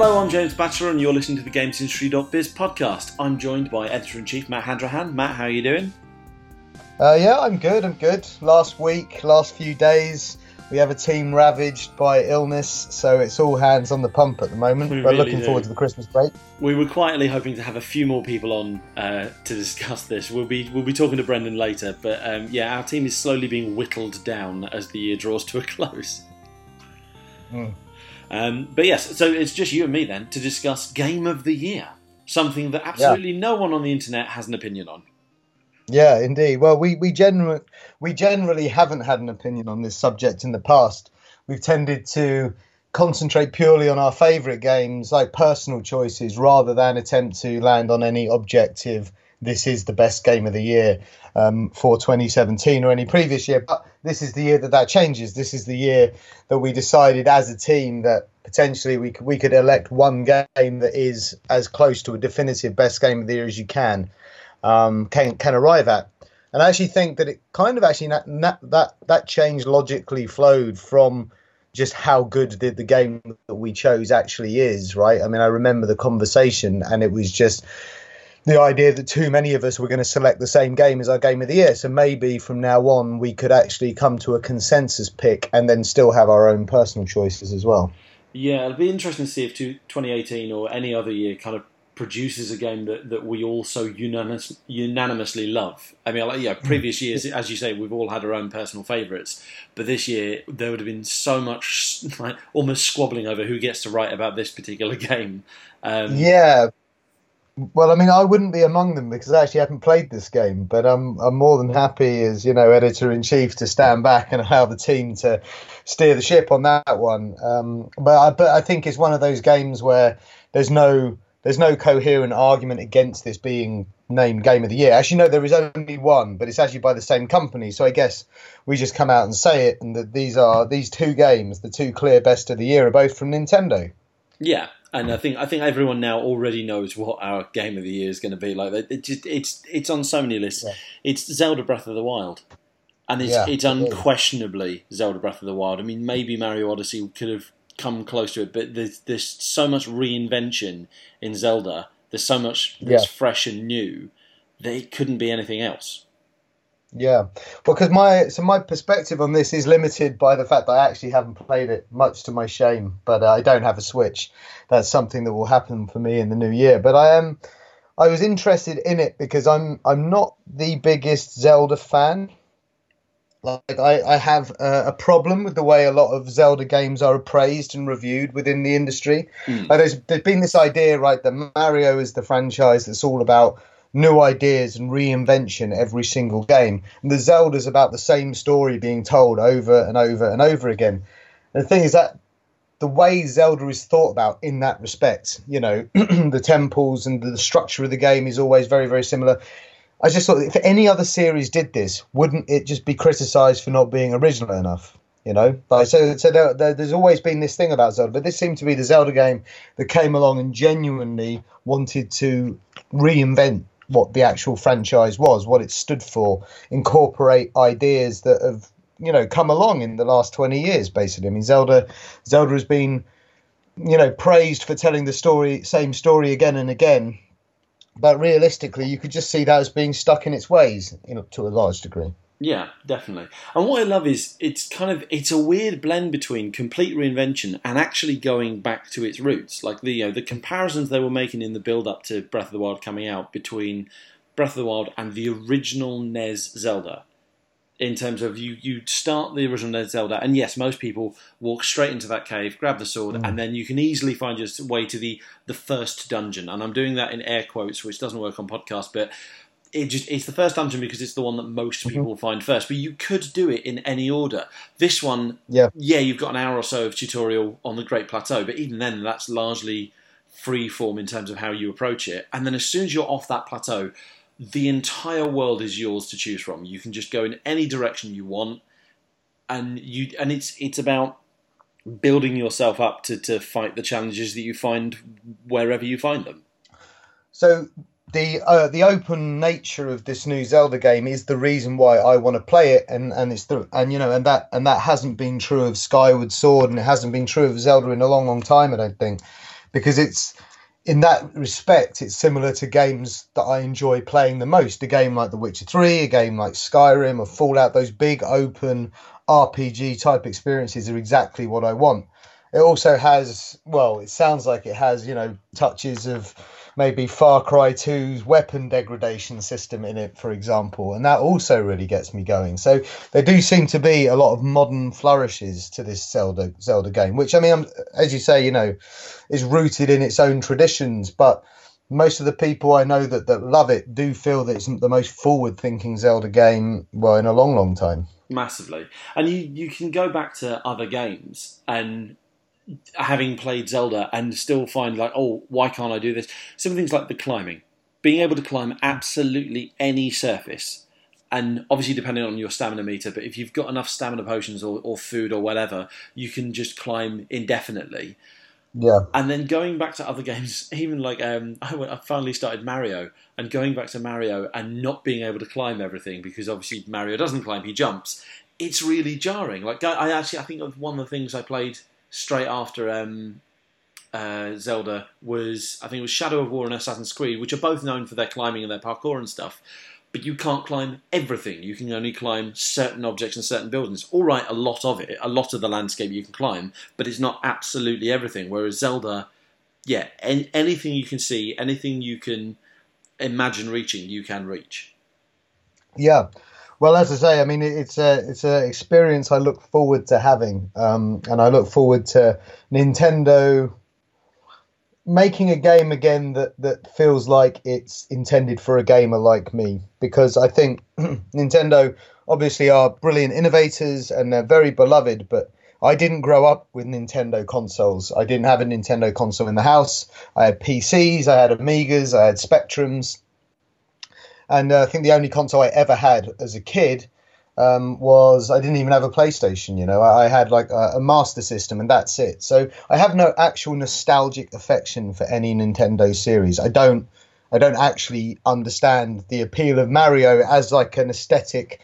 Hello, I'm James Batchelor, and you're listening to the GamesIndustry.biz podcast. I'm joined by editor in chief Matt Handrahan. Matt, how are you doing? Uh, yeah, I'm good. I'm good. Last week, last few days, we have a team ravaged by illness, so it's all hands on the pump at the moment. We but really looking do. forward to the Christmas break. We were quietly hoping to have a few more people on uh, to discuss this. We'll be we'll be talking to Brendan later, but um, yeah, our team is slowly being whittled down as the year draws to a close. Hmm. Um, but yes, so it's just you and me then to discuss Game of the Year, something that absolutely no one on the internet has an opinion on. Yeah, indeed. Well, we we generally we generally haven't had an opinion on this subject in the past. We've tended to concentrate purely on our favourite games, like personal choices, rather than attempt to land on any objective. This is the best game of the year um, for 2017 or any previous year. But this is the year that that changes. This is the year that we decided as a team that potentially we could, we could elect one game that is as close to a definitive best game of the year as you can um, can can arrive at. And I actually think that it kind of actually that that that, change logically flowed from just how good the, the game that we chose actually is, right? I mean, I remember the conversation, and it was just the idea that too many of us were going to select the same game as our game of the year. So maybe from now on, we could actually come to a consensus pick and then still have our own personal choices as well. Yeah, it'll be interesting to see if 2018 or any other year kind of produces a game that, that we all so unanimous, unanimously love. I mean, like, yeah, previous years, as you say, we've all had our own personal favourites, but this year there would have been so much, like, almost squabbling over who gets to write about this particular game. Um, Yeah. Well, I mean, I wouldn't be among them because I actually haven't played this game, but I'm I'm more than happy as you know editor in chief to stand back and allow the team to steer the ship on that one. Um, but I, but I think it's one of those games where there's no there's no coherent argument against this being named game of the year. Actually, no, there is only one, but it's actually by the same company. So I guess we just come out and say it, and that these are these two games, the two clear best of the year, are both from Nintendo. Yeah, and I think I think everyone now already knows what our game of the year is going to be. Like it, it just, it's it's on so many lists. Yeah. It's Zelda Breath of the Wild, and it's Yeah, it's it unquestionably Zelda Breath of the Wild. I mean, maybe Mario Odyssey could have come close to it, but there's there's so much reinvention in Zelda. There's so much that's Yeah. fresh and new that it couldn't be anything else. Yeah, well, because my so my perspective on this is limited by the fact that I actually haven't played it, much to my shame. But uh, I don't have a Switch. That's something that will happen for me in the new year. But I am, I was interested in it because I'm I'm not the biggest Zelda fan. Like I, I have a, a problem with the way a lot of Zelda games are appraised and reviewed within the industry. Mm. Like there's there's been this idea, right, that Mario is the franchise that's all about new ideas and reinvention every single game. And the Zelda's about the same story being told over and over and over again. And the thing is that the way Zelda is thought about in that respect, you know, the temples and the structure of the game is always very, very similar. I just thought if any other series did this, wouldn't it just be criticised for not being original enough? You know, like so. So there, there, there's always been this thing about Zelda, but this seemed to be the Zelda game that came along and genuinely wanted to reinvent what the actual franchise was, what it stood for, incorporate ideas that have you know come along in the last 20 years. Basically, I mean, Zelda, Zelda has been you know praised for telling the story, same story again and again. But realistically, you could just see that as being stuck in its ways, you know, to a large degree. Yeah, definitely. And what I love is it's kind of it's a weird blend between complete reinvention and actually going back to its roots. Like the you know, the comparisons they were making in the build up to Breath of the Wild coming out between Breath of the Wild and the original NES Zelda. In terms of you, you start the original NES Zelda, and yes, most people walk straight into that cave, grab the sword, mm. and then you can easily find your way to the the first dungeon. And I'm doing that in air quotes, which doesn't work on podcast, but it just it's the first dungeon because it's the one that most mm-hmm. people find first. But you could do it in any order. This one, Yeah. yeah, you've got an hour or so of tutorial on the Great Plateau, but even then, that's largely free form in terms of how you approach it. And then as soon as you're off that plateau, the entire world is yours to choose from. You can just go in any direction you want, and you and it's it's about building yourself up to, to fight the challenges that you find wherever you find them. So the uh, the open nature of this new Zelda game is the reason why I want to play it, and and it's the and you know and that and that hasn't been true of Skyward Sword, and it hasn't been true of Zelda in a long, long time. I don't think. because it's in that respect, it's similar to games that I enjoy playing the most. A game like The Witcher 3, a game like Skyrim or Fallout, those big open RPG type experiences are exactly what I want. It also has, well, it sounds like it has, you know, touches of maybe Far Cry 2's weapon degradation system in it, for example, and that also really gets me going. So there do seem to be a lot of modern flourishes to this Zelda Zelda game, which I mean, I'm, as you say, you know, is rooted in its own traditions, but most of the people I know that, that love it do feel that it's the most forward thinking Zelda game, well, in a long, long time. Massively. And you, you can go back to other games and having played Zelda and still find like, oh, why can't I do this? Some things like the climbing, being able to climb absolutely any surface, and obviously depending on your stamina meter. But if you've got enough stamina potions or, or food or whatever, you can just climb indefinitely. Yeah. And then going back to other games, even like um, I finally started Mario, and going back to Mario and not being able to climb everything because obviously Mario doesn't climb, he jumps. It's really jarring. Like I actually, I think one of the things I played straight after um, uh, Zelda was I think it was Shadow of War and Assassin's Creed, which are both known for their climbing and their parkour and stuff. But you can't climb everything. You can only climb certain objects and certain buildings. All right, a lot of it, a lot of the landscape you can climb, but it's not absolutely everything. Whereas Zelda, yeah, any, anything you can see, anything you can imagine reaching, you can reach. Yeah, well, as I say, I mean, it's a it's an experience I look forward to having, um, and I look forward to Nintendo making a game again that that feels like it's intended for a gamer like me. Because I think Nintendo obviously are brilliant innovators and they're very beloved, but I didn't grow up with Nintendo consoles. I didn't have a Nintendo console in the house. I had PCs, I had Amigas, I had Spectrums and uh, I think the only console I ever had as a kid um, was I didn't even have a PlayStation. You know, I, I had like a, a, Master System, and that's it. So I have no actual nostalgic affection for any Nintendo series. I don't. I don't actually understand the appeal of Mario as like an aesthetic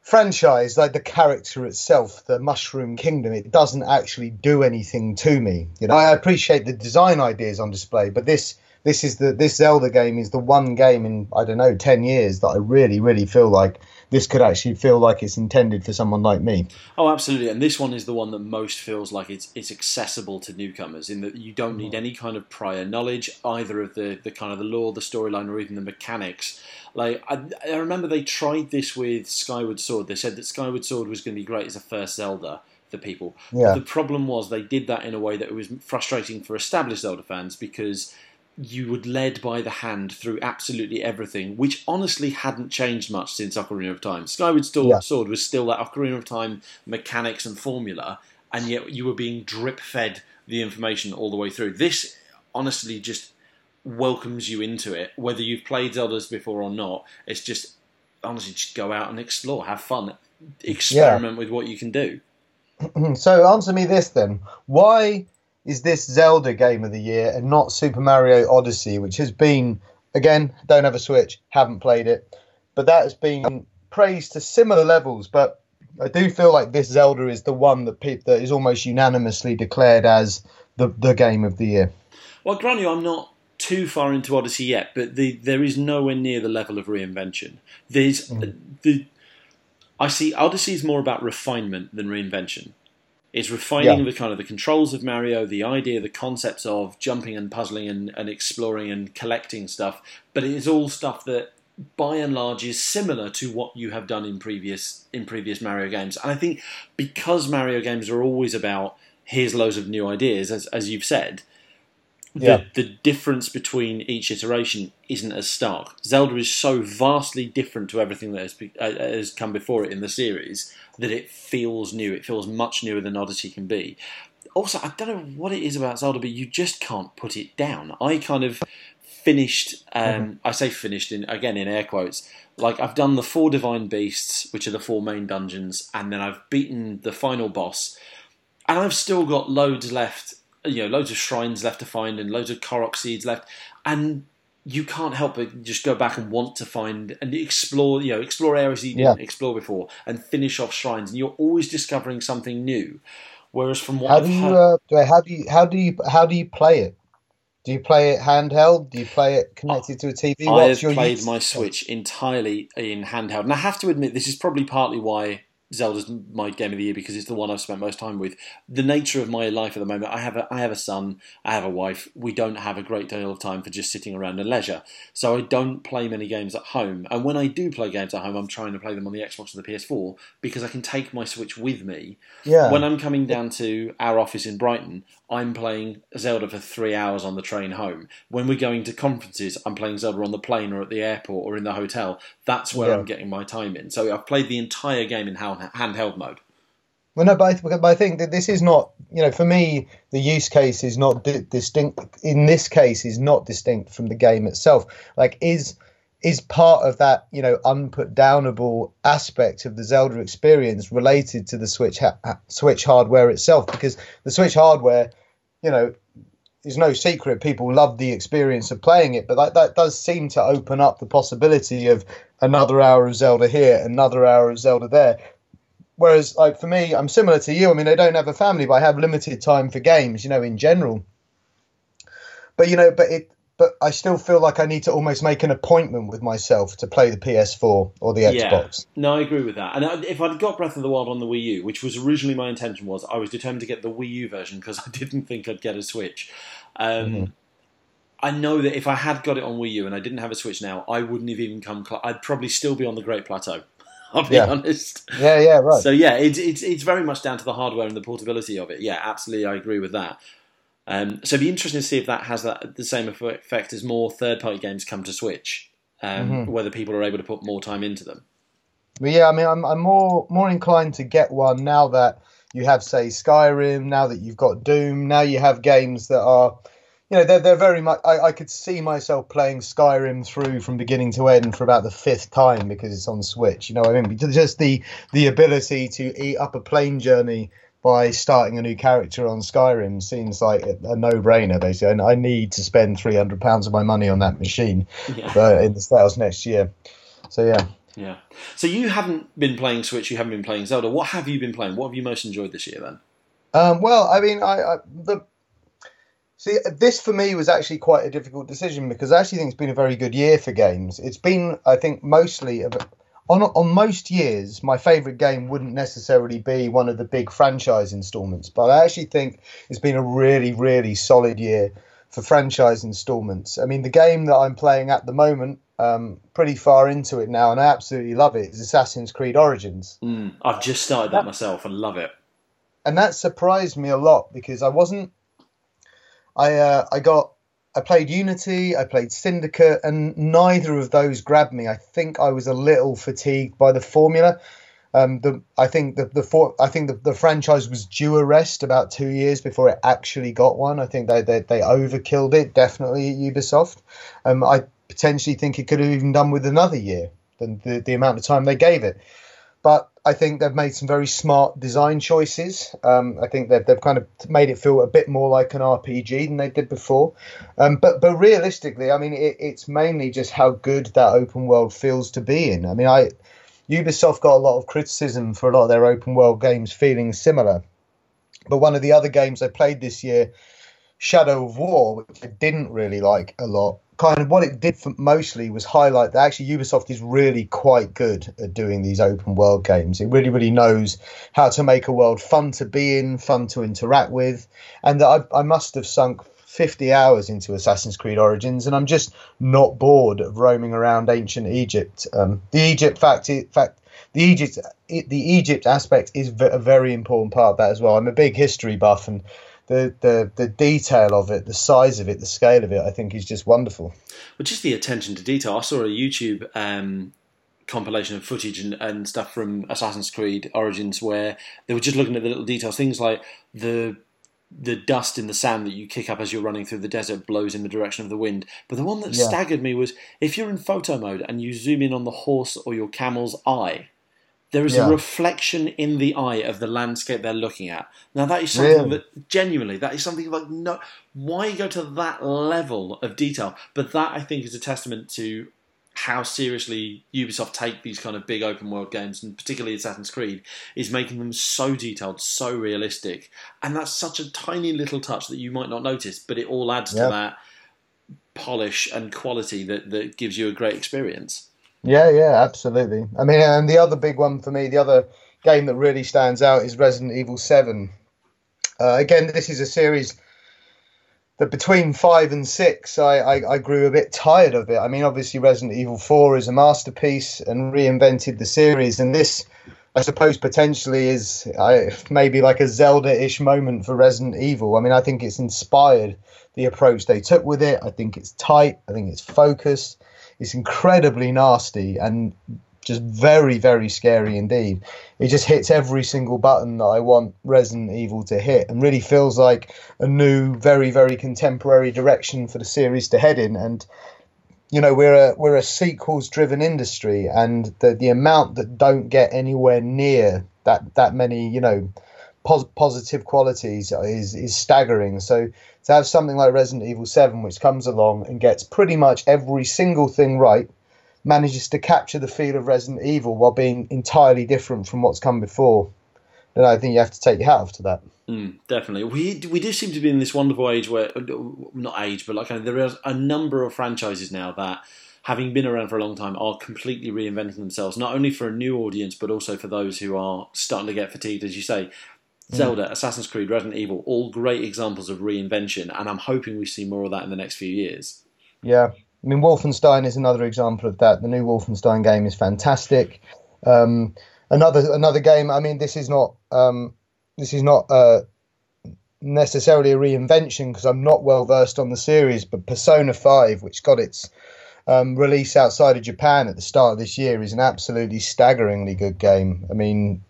franchise, like the character itself, the Mushroom Kingdom. It doesn't actually do anything to me. You know, I appreciate the design ideas on display, but this this is the this Zelda game is the one game in I don't know ten years that I really really feel like this could actually feel like it's intended for someone like me. Oh, absolutely. And this one is the one that most feels like it's it's accessible to newcomers in that you don't need mm. any kind of prior knowledge either of the the kind of the lore, the storyline, or even the mechanics. Like I, I remember they tried this with Skyward Sword. They said that Skyward Sword was going to be great as a first Zelda for people. Yeah. The problem was they did that in a way that was frustrating for established Zelda fans because you were led by the hand through absolutely everything, which honestly hadn't changed much since Ocarina of Time. Skyward Sword, yeah. Sword was still that Ocarina of Time mechanics and formula, and yet you were being drip fed the information all the way through. This honestly just welcomes you into it, whether you've played Zeldas before or not. It's just honestly just go out and explore, have fun, experiment yeah. with what you can do. so answer me this then: Why is this Zelda game of the year and not Super Mario Odyssey, which has been, again, don't have a Switch, haven't played it, but that has been praised to similar levels. But I do feel like this Zelda is the one that pe- that is almost unanimously declared as the the game of the year. Well, grant you, I'm not too far into Odyssey yet, but the, there is nowhere near the level of reinvention. There's mm. the I see Odyssey is more about refinement than reinvention. It's refining yeah. the kind of the controls of Mario, the idea, the concepts of jumping and puzzling and, and exploring and collecting stuff, but it is all stuff that by and large is similar to what you have done in previous in previous Mario games. And I think because Mario games are always about here's loads of new ideas, as as you've said, yeah. the, the difference between each iteration isn't as stark. Zelda is so vastly different to everything that has, uh, has come before it in the series that it feels new. It feels much newer than Odyssey can be. Also, I don't know what it is about Zelda, but you just can't put it down. I kind of finished. Um, mm-hmm. I say finished in again in air quotes. Like I've done the four divine beasts, which are the four main dungeons, and then I've beaten the final boss, and I've still got loads left you know loads of shrines left to find and loads of Korok seeds left, and you can't help but just go back and want to find and explore you know explore areas you didn't yeah. explore before and finish off shrines, and you're always discovering something new. Whereas from what How I've do you uh, how do you how do you how do you play it? Do you play it handheld? Do you play it connected to a TV? I have played my Switch entirely in handheld, and I have to admit this is probably partly why Zelda's my game of the year because it's the one I've spent most time with. The nature of my life at the moment, I have a I have a son, I have a wife. We don't have a great deal of time for just sitting around and leisure, so I don't play many games at home. And when I do play games at home, I'm trying to play them on the Xbox or the PS4 because I can take my Switch with me Yeah. when I'm coming down to our office in Brighton, I'm playing Zelda for three hours on the train home. When we're going to conferences, I'm playing Zelda on the plane or at the airport or in the hotel. That's where Yeah. I'm getting my time in. So I've played the entire game in handheld mode. Well, no, but I, but I think that this is not, you know, for me, the use case is not di- distinct. In this case, is not distinct from the game itself. Like, is is part of that, you know, unput downable aspect of the Zelda experience related to the Switch ha- Switch hardware itself? Because the Switch hardware, you know, is no secret. People love the experience of playing it, but that, that does seem to open up the possibility of another hour of Zelda here, another hour of Zelda there. Whereas, like for me, I'm similar to you. I mean, I don't have a family, but I have limited time for games, you know, in general. But you know, but it, but I still feel like I need to almost make an appointment with myself to play the PS4 or the Xbox. Yeah. No, I agree with that. And if I'd got Breath of the Wild on the Wii U, which was originally my intention, was I was determined to get the Wii U version because I didn't think I'd get a Switch. Um, Mhm. I know that if I had got it on Wii U and I didn't have a Switch now, I wouldn't have even come. Cl- I'd probably still be on the Great Plateau. I'll be Yeah. honest. Yeah, yeah, right. So yeah, it's it's it's very much down to the hardware and the portability of it. Yeah, absolutely, I agree with that. Um, so it'd be interesting to see if that has that the same effect as more third-party games come to Switch. Um, Mhm. Whether people are able to put more time into them. But yeah, I mean, I'm, I'm more more inclined to get one now that you have, say, Skyrim. Now that you've got Doom. Now you have games that are, you know, they're they're very much. I, I could see myself playing Skyrim through from beginning to end for about the fifth time because it's on Switch. You know what I mean? Just the the ability to eat up a plane journey by starting a new character on Skyrim seems like a, no-brainer. Basically, and I need to spend three hundred pounds of my money on that machine Yeah. uh, in the sales next year. So yeah. Yeah. So you haven't been playing Switch. You haven't been playing Zelda. What have you been playing? What have you most enjoyed this year then? Um, well, I mean, I, I the see this for me was actually quite a difficult decision because I actually think it's been a very good year for games. It's been, I think, mostly on on most years, my favorite game wouldn't necessarily be one of the big franchise installments, but I actually think it's been a really, really solid year for franchise installments. I mean, the game that I'm playing at the moment, um, pretty far into it now, and I absolutely love it, is Assassin's Creed Origins. Mm, I've just started that myself and love it. and that surprised me a lot because I wasn't. I uh, I got I played Unity, I played Syndicate, and neither of those grabbed me. I think I was a little fatigued by the formula. Um, the I think the the for, I think the, the franchise was due a rest about two years before it actually got one. I think they they, they overkilled it definitely at Ubisoft. Um, I potentially think it could have even done with another year than the, the amount of time they gave it but I think they've made some very smart design choices. Um, I think they've, they've kind of made it feel a bit more like an RPG than they did before. Um, but but realistically, I mean, it, it's mainly just how good that open world feels to be in. I mean, I Ubisoft got a lot of criticism for a lot of their open world games feeling similar. But one of the other games I played this year, Shadow of War, which I didn't really like a lot, kind of what it did for mostly was highlight that actually Ubisoft is really quite good at doing these open world games. It really, really knows how to make a world fun to be in, fun to interact with, and that I, I must have sunk 50 hours into Assassin's Creed Origins, and I'm just not bored of roaming around ancient Egypt. Um, the Egypt fact, fact, the Egypt, the Egypt aspect is a very important part of that as well. I'm a big history buff, and the, the the detail of it, the size of it, the scale of it, I think is just wonderful. But just the attention to detail. I saw a YouTube um, compilation of footage and, and stuff from Assassin's Creed Origins where they were just looking at the little details, things like the the dust in the sand that you kick up as you're running through the desert blows in the direction of the wind. But the one that Yeah. staggered me was if you're in photo mode and you zoom in on the horse or your camel's eye, there is Yeah. a reflection in the eye of the landscape they're looking at. Now that is something Really? that genuinely that is something like no why go to that level of detail? But that I think is a testament to how seriously Ubisoft take these kind of big open world games, and particularly Assassin's Creed, is making them so detailed, so realistic, and that's such a tiny little touch that you might not notice, but it all adds yep. to that polish and quality that that gives you a great experience. Yeah, yeah, absolutely. I mean, and the other big one for me, the other game that really stands out is Resident Evil Seven. Uh, again, this is a series that between five and six, I, I, I, grew a bit tired of it. I mean, obviously, Resident Evil 4 is a masterpiece and reinvented the series. And this, I suppose, potentially is I, maybe like a Zelda ish moment for Resident Evil. I mean, I think it's inspired the approach they took with it. I think it's tight, I think it's focused, it's incredibly nasty. And just very, very scary indeed. It just hits every single button that I want Resident Evil to hit and really feels like a new, very, very contemporary direction for the series to head in. And you know, we're a we're a sequels driven industry and the the amount that don't get anywhere near that that many, you know, pos- positive qualities is is staggering. So to have something like Resident Evil 7 which comes along and gets pretty much every single thing right manages to capture the feel of Resident Evil while being entirely different from what's come before, then I think you have to take your hat off to that. Mm, definitely, we we do seem to be in this wonderful age where not age, but like there is a number of franchises now that. Having been around for a long time, are completely reinventing themselves, not only for a new audience, but also for those who are starting to get fatigued, as you say. Zelda, Assassin's Creed, Resident Evil, all great examples of reinvention, and I'm hoping we see more of that in the next few years. Yeah, I mean, Wolfenstein is another example of that. The new Wolfenstein game is fantastic. Um, another another game. I mean, this is not um, this is not uh, necessarily a reinvention because I'm not well versed on the series. But Persona Five, which got its um, release outside of Japan at the start of this year, is an absolutely staggeringly good game. I mean,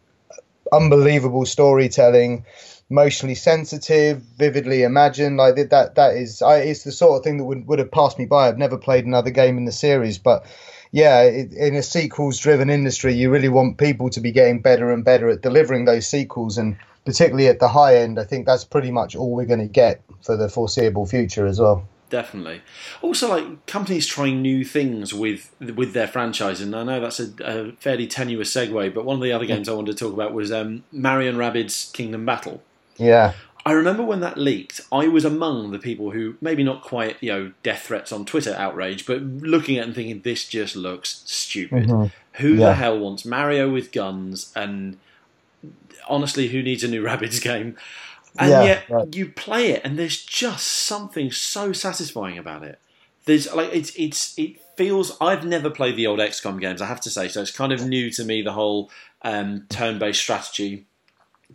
unbelievable storytelling emotionally sensitive, vividly imagined. Like that, that is, I, it's the sort of thing that would would have passed me by. I've never played another game in the series, but yeah, it, in a sequels-driven industry, you really want people to be getting better and better at delivering those sequels, and particularly at the high end, I think that's pretty much all we're going to get for the foreseeable future as well definitely. Also, like companies trying new things with with their franchise, and I know that's a, a fairly tenuous segue, but one of the other games I wanted to talk about was um, Mario and Rabbids Kingdom Battle. Yeah. I remember when that leaked, I was among the people who maybe not quite, you know, death threats on Twitter outrage, but looking at and thinking this just looks stupid. Mm-hmm. Who yeah. the hell wants Mario with guns? And honestly, who needs a new Rabbids game? And yeah, yet right. you play it, and there's just something so satisfying about it. There's like it's it's it feels. I've never played the old XCOM games, I have to say, so it's kind of new to me the whole um, turn-based strategy,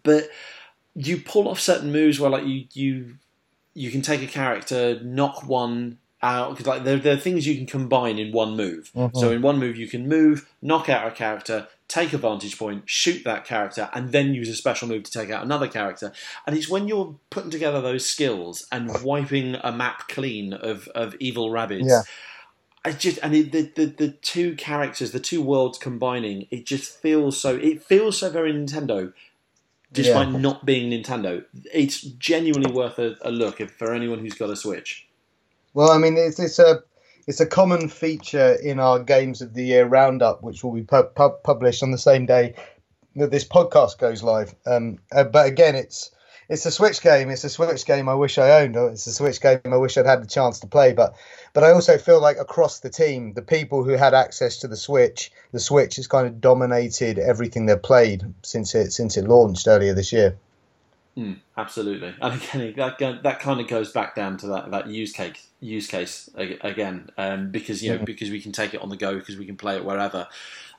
but you pull off certain moves where like you you you can take a character, knock one out because like there, there are things you can combine in one move. Mm-hmm. So in one move you can move, knock out a character, take a vantage point, shoot that character, and then use a special move to take out another character. And it's when you're putting together those skills and wiping a map clean of, of evil rabbits. Yeah. I just and it, the, the the two characters, the two worlds combining, it just feels so. It feels so very Nintendo despite yeah. not being Nintendo. It's genuinely worth a, a look if, for anyone who's got a Switch. Well, I mean, it's, it's a it's a common feature in our Games of the Year roundup, which will be pu- pu- published on the same day that this podcast goes live. Um, uh, but again, it's it's a Switch game. It's a Switch game I wish I owned. It's a Switch game I wish I'd had the chance to play. But but I also feel like across the team, the people who had access to the Switch, the Switch has kind of dominated everything they've played since it since it launched earlier this year. Mm, absolutely, and again, that that kind of goes back down to that that use case use case again, um, because you know mm-hmm. because we can take it on the go because we can play it wherever.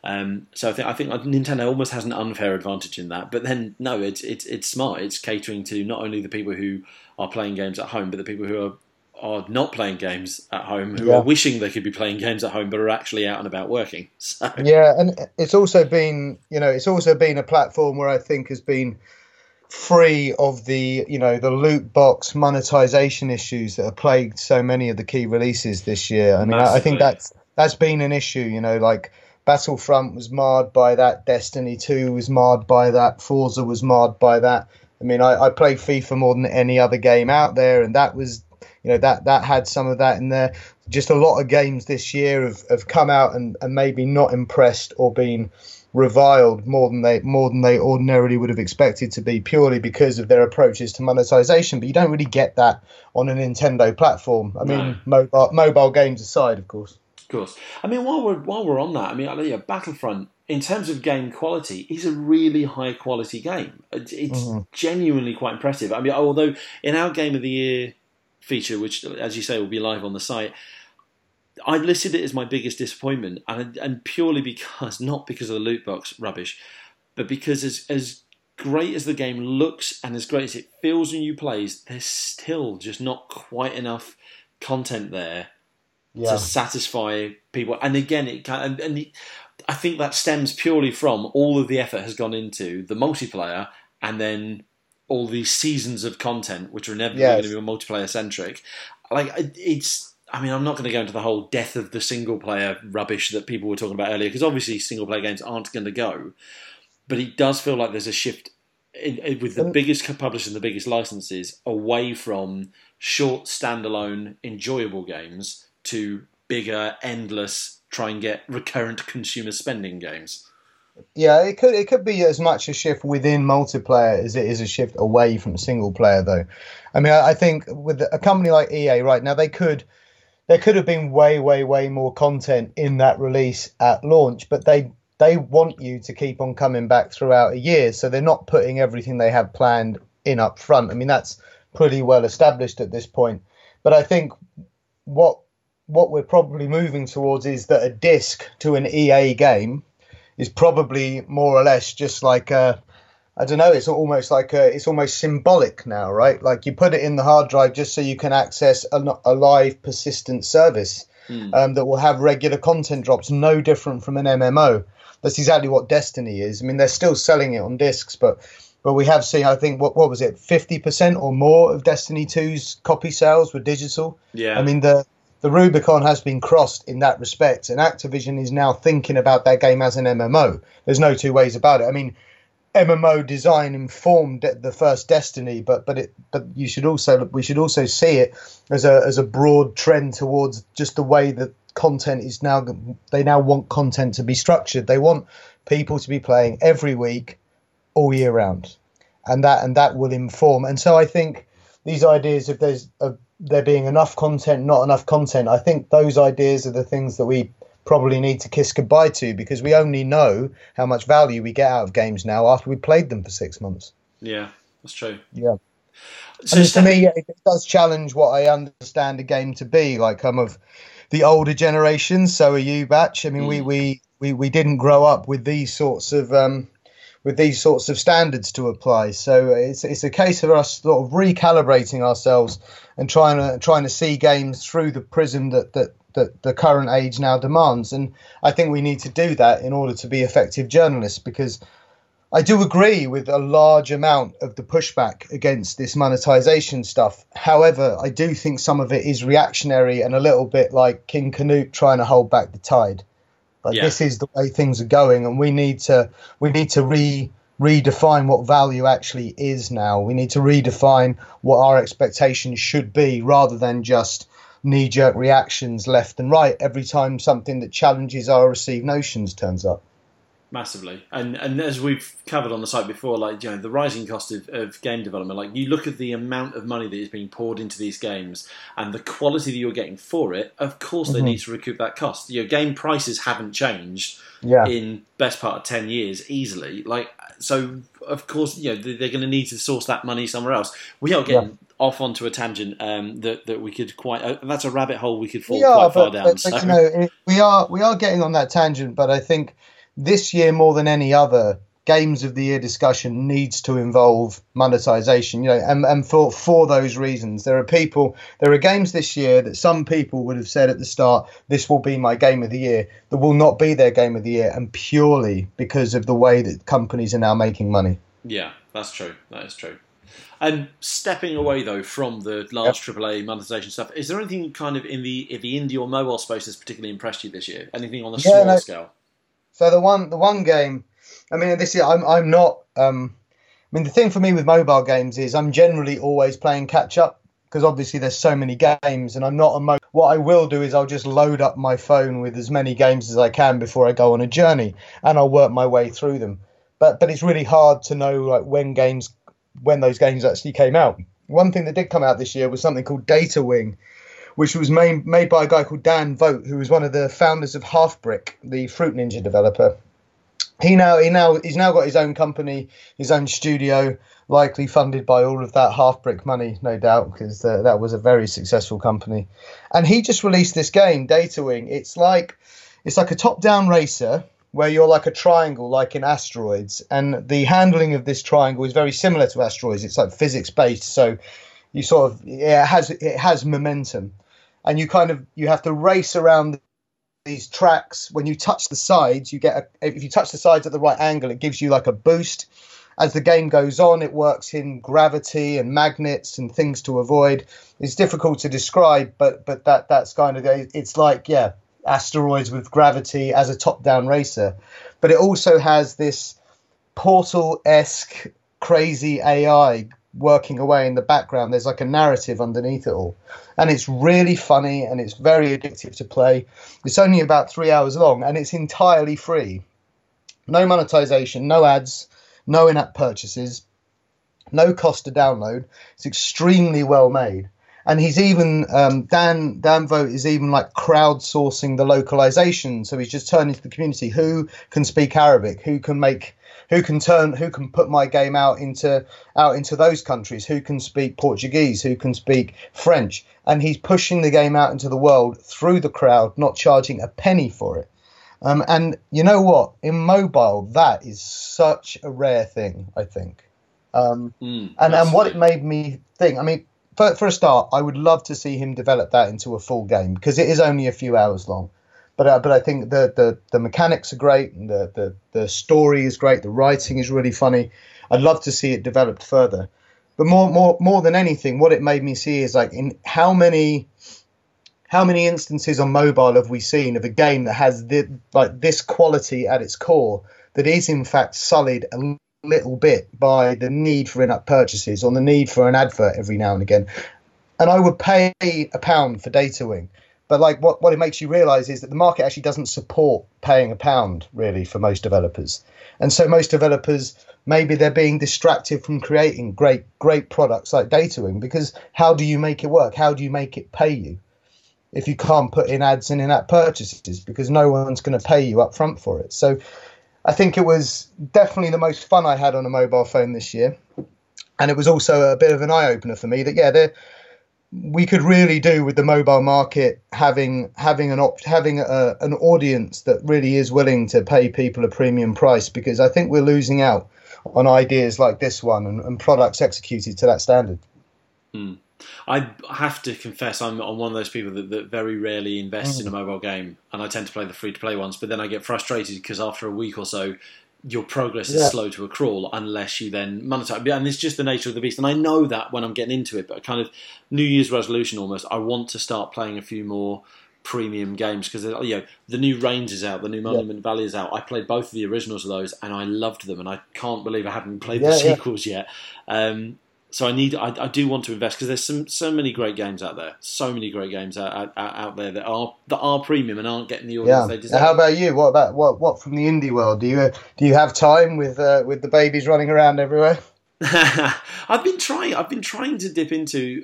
Um, so I think I think Nintendo almost has an unfair advantage in that. But then no, it's it's it's smart. It's catering to not only the people who are playing games at home, but the people who are are not playing games at home, who yeah. are wishing they could be playing games at home, but are actually out and about working. So. Yeah, and it's also been you know it's also been a platform where I think has been free of the you know the loot box monetization issues that have plagued so many of the key releases this year. I mean, I, I think that's that's been an issue. You know, like Battlefront was marred by that. Destiny 2 was marred by that. Forza was marred by that. I mean, I, I play FIFA more than any other game out there, and that was, you know that that had some of that in there. Just a lot of games this year have, have come out and, and maybe not impressed or been reviled more than they more than they ordinarily would have expected to be purely because of their approaches to monetization. But you don't really get that on a Nintendo platform. I mean, No. mobile mobile games aside, of course. Of course. I mean, while we're while we're on that, I mean, yeah, Battlefront in terms of game quality is a really high quality game. It's, it's mm-hmm. genuinely quite impressive. I mean, although in our game of the year feature, which as you say will be live on the site. I listed it as my biggest disappointment, and and purely because not because of the loot box rubbish, but because as as great as the game looks and as great as it feels when you play, there's still just not quite enough content there Yeah. to satisfy people. And again, it can, and, and the, I think that stems purely from all of the effort has gone into the multiplayer, and then all these seasons of content, which are inevitably Yes. going to be multiplayer centric. Like it- it's. I mean, I'm not going to go into the whole death of the single player rubbish that people were talking about earlier, because obviously single player games aren't going to go. But it does feel like there's a shift in, in- with the And- biggest publishers and the biggest licenses away from short, standalone, enjoyable games to bigger, endless, try and get recurrent consumer spending games. Yeah, it could it could be as much a shift within multiplayer as it is a shift away from single player, though. I mean, I, I think with a company like EA right now, they could there could have been way, way, way more content in that release at launch, but they they want you to keep on coming back throughout a year, so they're not putting everything they have planned in up front. I mean, that's pretty well established at this point. But I think what what we're probably moving towards is that a disc to an EA game is probably more or less just like a I don't know. It's almost like a, it's almost symbolic now, right? Like you put it in the hard drive just so you can access a, a live, persistent service um, that will have regular content drops, no different from an MMO. That's exactly what Destiny is. I mean, they're still selling it on discs, but but we have seen, I think, what what was it, fifty percent or more of Destiny 2's copy sales were digital. Yeah. I mean, the the Rubicon has been crossed in that respect, and Activision is now thinking about their game as an MMO. There's no two ways about it. I mean, MMO design informed the first Destiny, but but it but you should also we should also see it as a as a broad trend towards just the way that content is now they now want content to be structured. They want people to be playing every week, all year round, and that and that will inform. And so I think these ideas if there's of there being enough content, not enough content, I think those ideas are the things that we probably need to kiss goodbye to because we only know how much value we get out of games now after we played them for six months. yeah, that's true. Yeah. So to me, it does challenge what I understand a game to be. Like I'm of the older generation, so are you, Batch. I mean, we, we, we, we didn't grow up with these sorts of um, with these sorts of standards to apply. So it's it's a case of us sort of recalibrating ourselves and trying to trying to see games through the prism that that that the current age now demands. And I think we need to do that in order to be effective journalists because. I do agree with a large amount of the pushback against this monetization stuff. However, I do think some of it is reactionary and a little bit like King Canute trying to hold back the tide. Like Yeah. this is the way things are going, and we need to we need to re redefine what value actually is now. We need to redefine what our expectations should be, rather than just knee jerk reactions left and right every time something that challenges our received notions turns up. Massively. And and as we've covered on the site before like you know the rising cost of, of game development like you look at the amount of money that is being poured into these games and the quality that you're getting for it of course they need to recoup that cost. Your game prices haven't changed Yeah. in best part of 10 years easily. Like so of course you know they- they're going to need to source that money somewhere else. We are getting off onto a tangent um, that, that we could quite uh, that's a rabbit hole we could fall we are, quite far down but, so but, you know, we are we are getting on that tangent. But I think this year more than any other, games of the year discussion needs to involve monetization. You know, and, and for for those reasons, there are people, there are games this year that some people would have said at the start, this will be my game of the year. That will not be their game of the year, and purely because of the way that companies are now making money. Yeah, that's true. That is true. And stepping away though from the large AAA monetization stuff, is there anything kind of in the in the indie or mobile space that's particularly impressed you this year? Anything on a Yeah, small no. scale? So the one the one game, I mean, this is I'm I'm not. Um, I mean, the thing for me with mobile games is I'm generally always playing catch up because obviously there's so many games and I'm not a mo- what I will do is I'll just load up my phone with as many games as I can before I go on a journey and I'll work my way through them but but it's really hard to know like when games when those games actually came out one thing that did come out this year was something called Data Wing which was made, made by a guy called Dan Vogt who was one of the founders of Halfbrick the Fruit Ninja developer he now he now he's now got his own company, his own studio, likely funded by all of that Halfbrick money, no doubt, because uh, that was a very successful company. And he just released this game, Data Wing. It's like it's like a top-down racer where you're like a triangle, like in Asteroids, and the handling of this triangle is very similar to Asteroids. It's like physics-based, so you sort of yeah, it has it has momentum, and you kind of you have to race around these tracks. When you touch the sides you get a, if you touch the sides at the right angle it gives you like a boost. As the game goes on it works in gravity and magnets and things to avoid. It's difficult to describe but but that that's kind of it's like yeah asteroids with gravity as a top down racer. But it also has this portal-esque crazy ai working away in the background. There's like a narrative underneath it all. And it's really funny and it's very addictive to play. It's only about three hours long and it's entirely free. No monetization, no ads, no in app purchases, no cost to download. It's extremely well made. And he's even um, Dan Dan Vogt is even like crowdsourcing the localization. So he's just turning to the community who can speak Arabic, who can make who can turn who can put my game out into out into those countries? Who can speak portuguese? Who can speak french? And he's pushing the game out into the world through the crowd not charging a penny for it. Um, and you know what? In mobile that is such a rare thing i think. Um, mm, and and what it made me think i mean for, for a start i would love to see him develop that into a full game because it is only a few hours long but uh, but I think the, the the mechanics are great, and the, the the story is great, the writing is really funny. I'd love to see it developed further. But more more more than anything, what it made me see is like in how many how many instances on mobile have we seen of a game that has the, like this quality at its core that is in fact sullied a little bit by the need for in-app purchases or the need for an advert every now and again. And I would pay a pound for Data Wing but like what, what it makes you realize is that the market actually doesn't support paying a pound really for most developers. And so most developers maybe they're being distracted from creating great great products like Datawing because how do you make it work? How do you make it pay you? If you can't put in ads and in-app purchases because no one's going to pay you up front for it. So I think it was definitely the most fun I had on a mobile phone this year. And it was also a bit of an eye opener for me that yeah, there we could really do with the mobile market having having an op- having a, an audience that really is willing to pay people a premium price because I think we're losing out on ideas like this one and, and products executed to that standard. Hmm. I have to confess, I'm, I'm one of those people that, that very rarely invests mm. in a mobile game, and I tend to play the free to play ones. But then I get frustrated because after a week or so, your progress is yeah. slow to a crawl unless you then monetize. And it's just the nature of the beast. And I know that when I'm getting into it, but kind of New Year's resolution almost, I want to start playing a few more premium games because you know the new Reigns is out, the new Monument yeah. Valley is out. I played both of the originals of those, and I loved them. And I can't believe I haven't played yeah, the sequels yet. Um, so I need, I, I do want to invest because there's some so many great games out there, so many great games out, out, out there that are that are premium and aren't getting the audience yeah. they deserve. How about you? What about what what from the indie world? Do you do you have time with uh, with the babies running around everywhere? I've been trying. I've been trying to dip into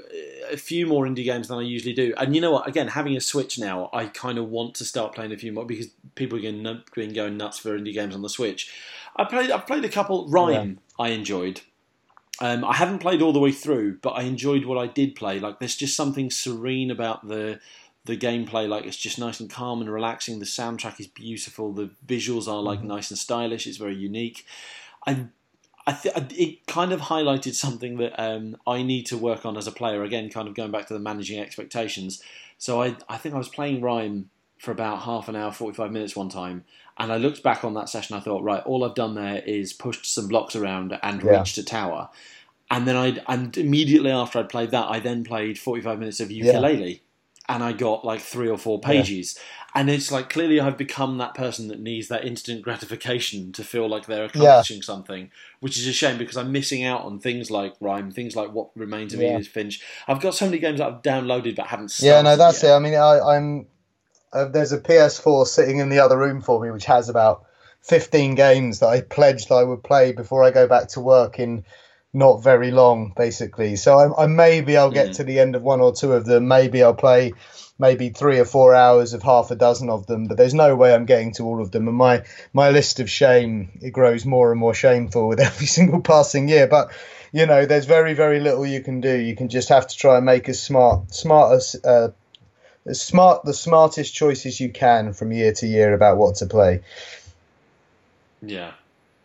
a few more indie games than I usually do. And you know what? Again, having a Switch now, I kind of want to start playing a few more because people are going, going nuts for indie games on the Switch. I played. I've played a couple. RiME, yeah. I enjoyed. Um, I haven't played all the way through, but I enjoyed what I did play. Like, there's just something serene about the the gameplay. Like, it's just nice and calm and relaxing. The soundtrack is beautiful. The visuals are like mm-hmm. nice and stylish. It's very unique. I, I th- it kind of highlighted something that um, I need to work on as a player. Again, kind of going back to the managing expectations. So I, I think I was playing RiME for about half an hour, 45 minutes one time. And I looked back on that session. I thought, right, all I've done there is pushed some blocks around and yeah. reached a tower. And then I, and immediately after I'd played that, I then played 45 minutes of Yooka-Laylee. and I got like three or four pages. And it's like clearly I've become that person that needs that instant gratification to feel like they're accomplishing something, which is a shame because I'm missing out on things like RiME, things like What Remains of Yeah. Edith Finch. I've got so many games that I've downloaded but haven't started. Yeah, no, that's yet. it. I mean, I, I'm uh, there's a PS4 sitting in the other room for me, which has about 15 games that I pledged I would play before I go back to work in not very long, basically. So I, I maybe I'll get Mhm. to the end of one or two of them. Maybe I'll play maybe three or four hours of half a dozen of them, but there's no way I'm getting to all of them. And my my list of shame it grows more and more shameful with every single passing year. But you know, there's very very little you can do. You can just have to try and make as smart smart uh, smart the smartest choices you can from year to year about what to play. Yeah,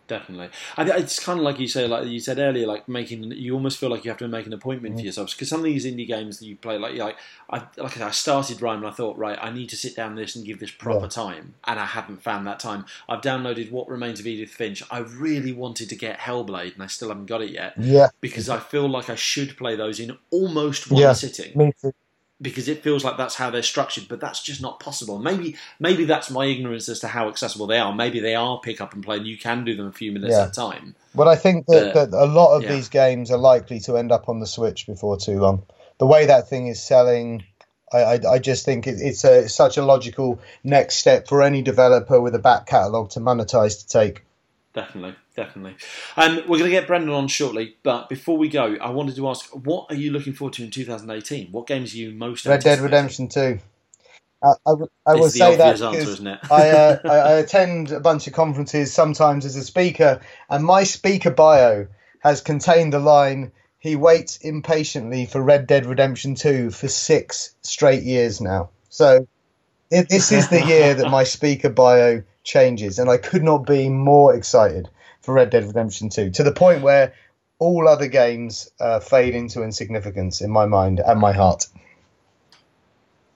definitely. And it's kind of like you say, like you said earlier, like making. You almost feel like you have to make an appointment Mm. for yourselves because some of these indie games that you play, like, like I, like I started RiME and I thought, right, I need to sit down this and give this proper Yeah. time, and I haven't found that time. I've downloaded What Remains of Edith Finch. I really wanted to get Hellblade, and I still haven't got it yet Yeah, because I feel like I should play those in almost one Yeah. sitting me too. Because it feels like that's how they're structured, but that's just not possible. Maybe maybe that's my ignorance as to how accessible they are. Maybe they are pick up and play, and you can do them a few minutes Yeah. at a time. But I think that, But- that a lot of yeah. these games are likely to end up on the Switch before too long. The way that thing is selling, I, I, I just think it, it's a it's such a logical next step for any developer with a back catalogue to monetize to take. Definitely, definitely. Um, we're going to get Brendan on shortly, but before we go, I wanted to ask, what are you looking forward to in 2018? What games are you most Red Dead? Redemption 2. I, I, I will say that answer, because isn't it? I, uh, I, attend a bunch of conferences sometimes as a speaker, and my speaker bio has contained the line, he waits impatiently for Red Dead Redemption 2 for six straight years now. So it, this is the year that my speaker bio changes, and I could not be more excited for Red Dead Redemption 2 to the point where all other games uh, fade into insignificance in my mind and my heart.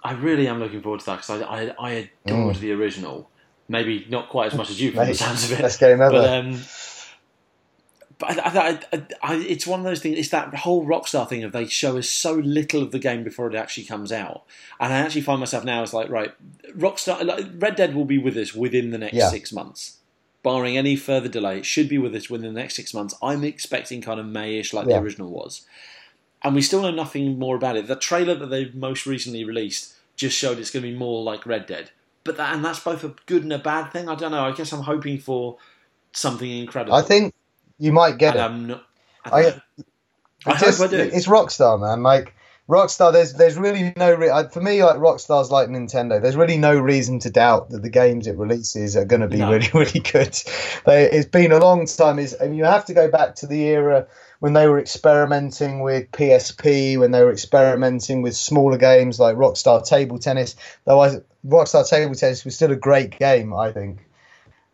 I really am looking forward to that because I, I, I adored the original. Maybe not quite as much as you from the Mm. Sounds of it. best game ever. But, um, but I, I, I, I, it's one of those things. It's that whole Rockstar thing of they show us so little of the game before it actually comes out, and I actually find myself now as like, right, Rockstar, like, Red Dead will be with us within the next Yeah. six months, barring any further delay. It should be with us within the next six months. I'm expecting kind of Mayish, like Yeah. the original was, and we still know nothing more about it. The trailer that they've most recently released just showed it's going to be more like Red Dead, but that and that's both a good and a bad thing. I don't know. I guess I'm hoping for something incredible. I think you might get and it. I'm not. I, I- I It's just- hope I do. It's Rockstar, man. Like Rockstar, there's there's really no re- for me like Rockstar's like Nintendo. There's really no reason to doubt that the games it releases are going to be No. really really good. They, it's been a long time. Is I mean, you have to go back to the era when they were experimenting with PSP, when they were experimenting with smaller games like Rockstar Table Tennis. Though I, Rockstar Table Tennis was still a great game, I think.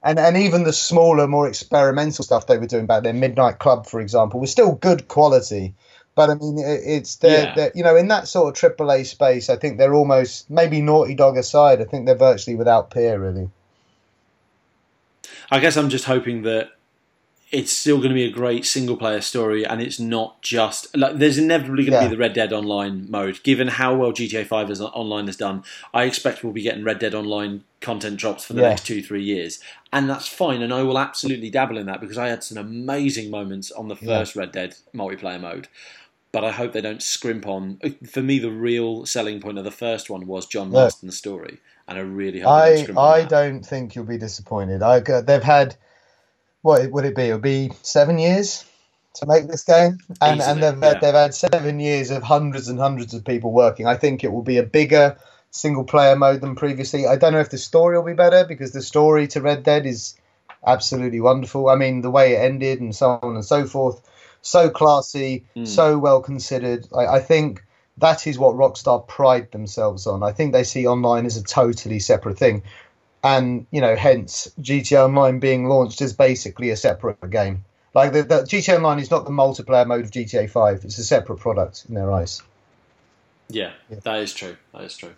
And, and even the smaller, more experimental stuff they were doing back then, Midnight Club, for example, was still good quality. But I mean, it, it's they're, Yeah. they're, you know in that sort of AAA space. I think they're almost maybe Naughty Dog aside. I think they're virtually without peer, really. I guess I'm just hoping that it's still going to be a great single player story, and it's not just like there's inevitably going to Yeah. be the Red Dead Online mode. Given how well GTA Five has, online has done, I expect we'll be getting Red Dead Online content drops for the Yeah. next two three years, and that's fine. And I will absolutely dabble in that because I had some amazing moments on the Yeah. first Red Dead multiplayer mode. But I hope they don't scrimp on. Uh, for me, the real selling point of the first one was John. Marston's story, and I really hope they don't I I don't think you'll be disappointed. I uh, they've had what would it be? It'll be seven years to make this game, and Easily, and they've yeah. had, they've had seven years of hundreds and hundreds of people working. I think it will be a bigger single player mode than previously. I don't know if the story will be better because the story to Red Dead is absolutely wonderful. I mean, the way it ended and so on and so forth, so classy, Mm. so well considered. I, I think that is what Rockstar pride themselves on. I think they see online as a totally separate thing. And, you know, hence GTA Online being launched as basically a separate game. Like, the, the GTA Online is not the multiplayer mode of GTA 5, it's a separate product in their eyes. Yeah, that is true. That is true.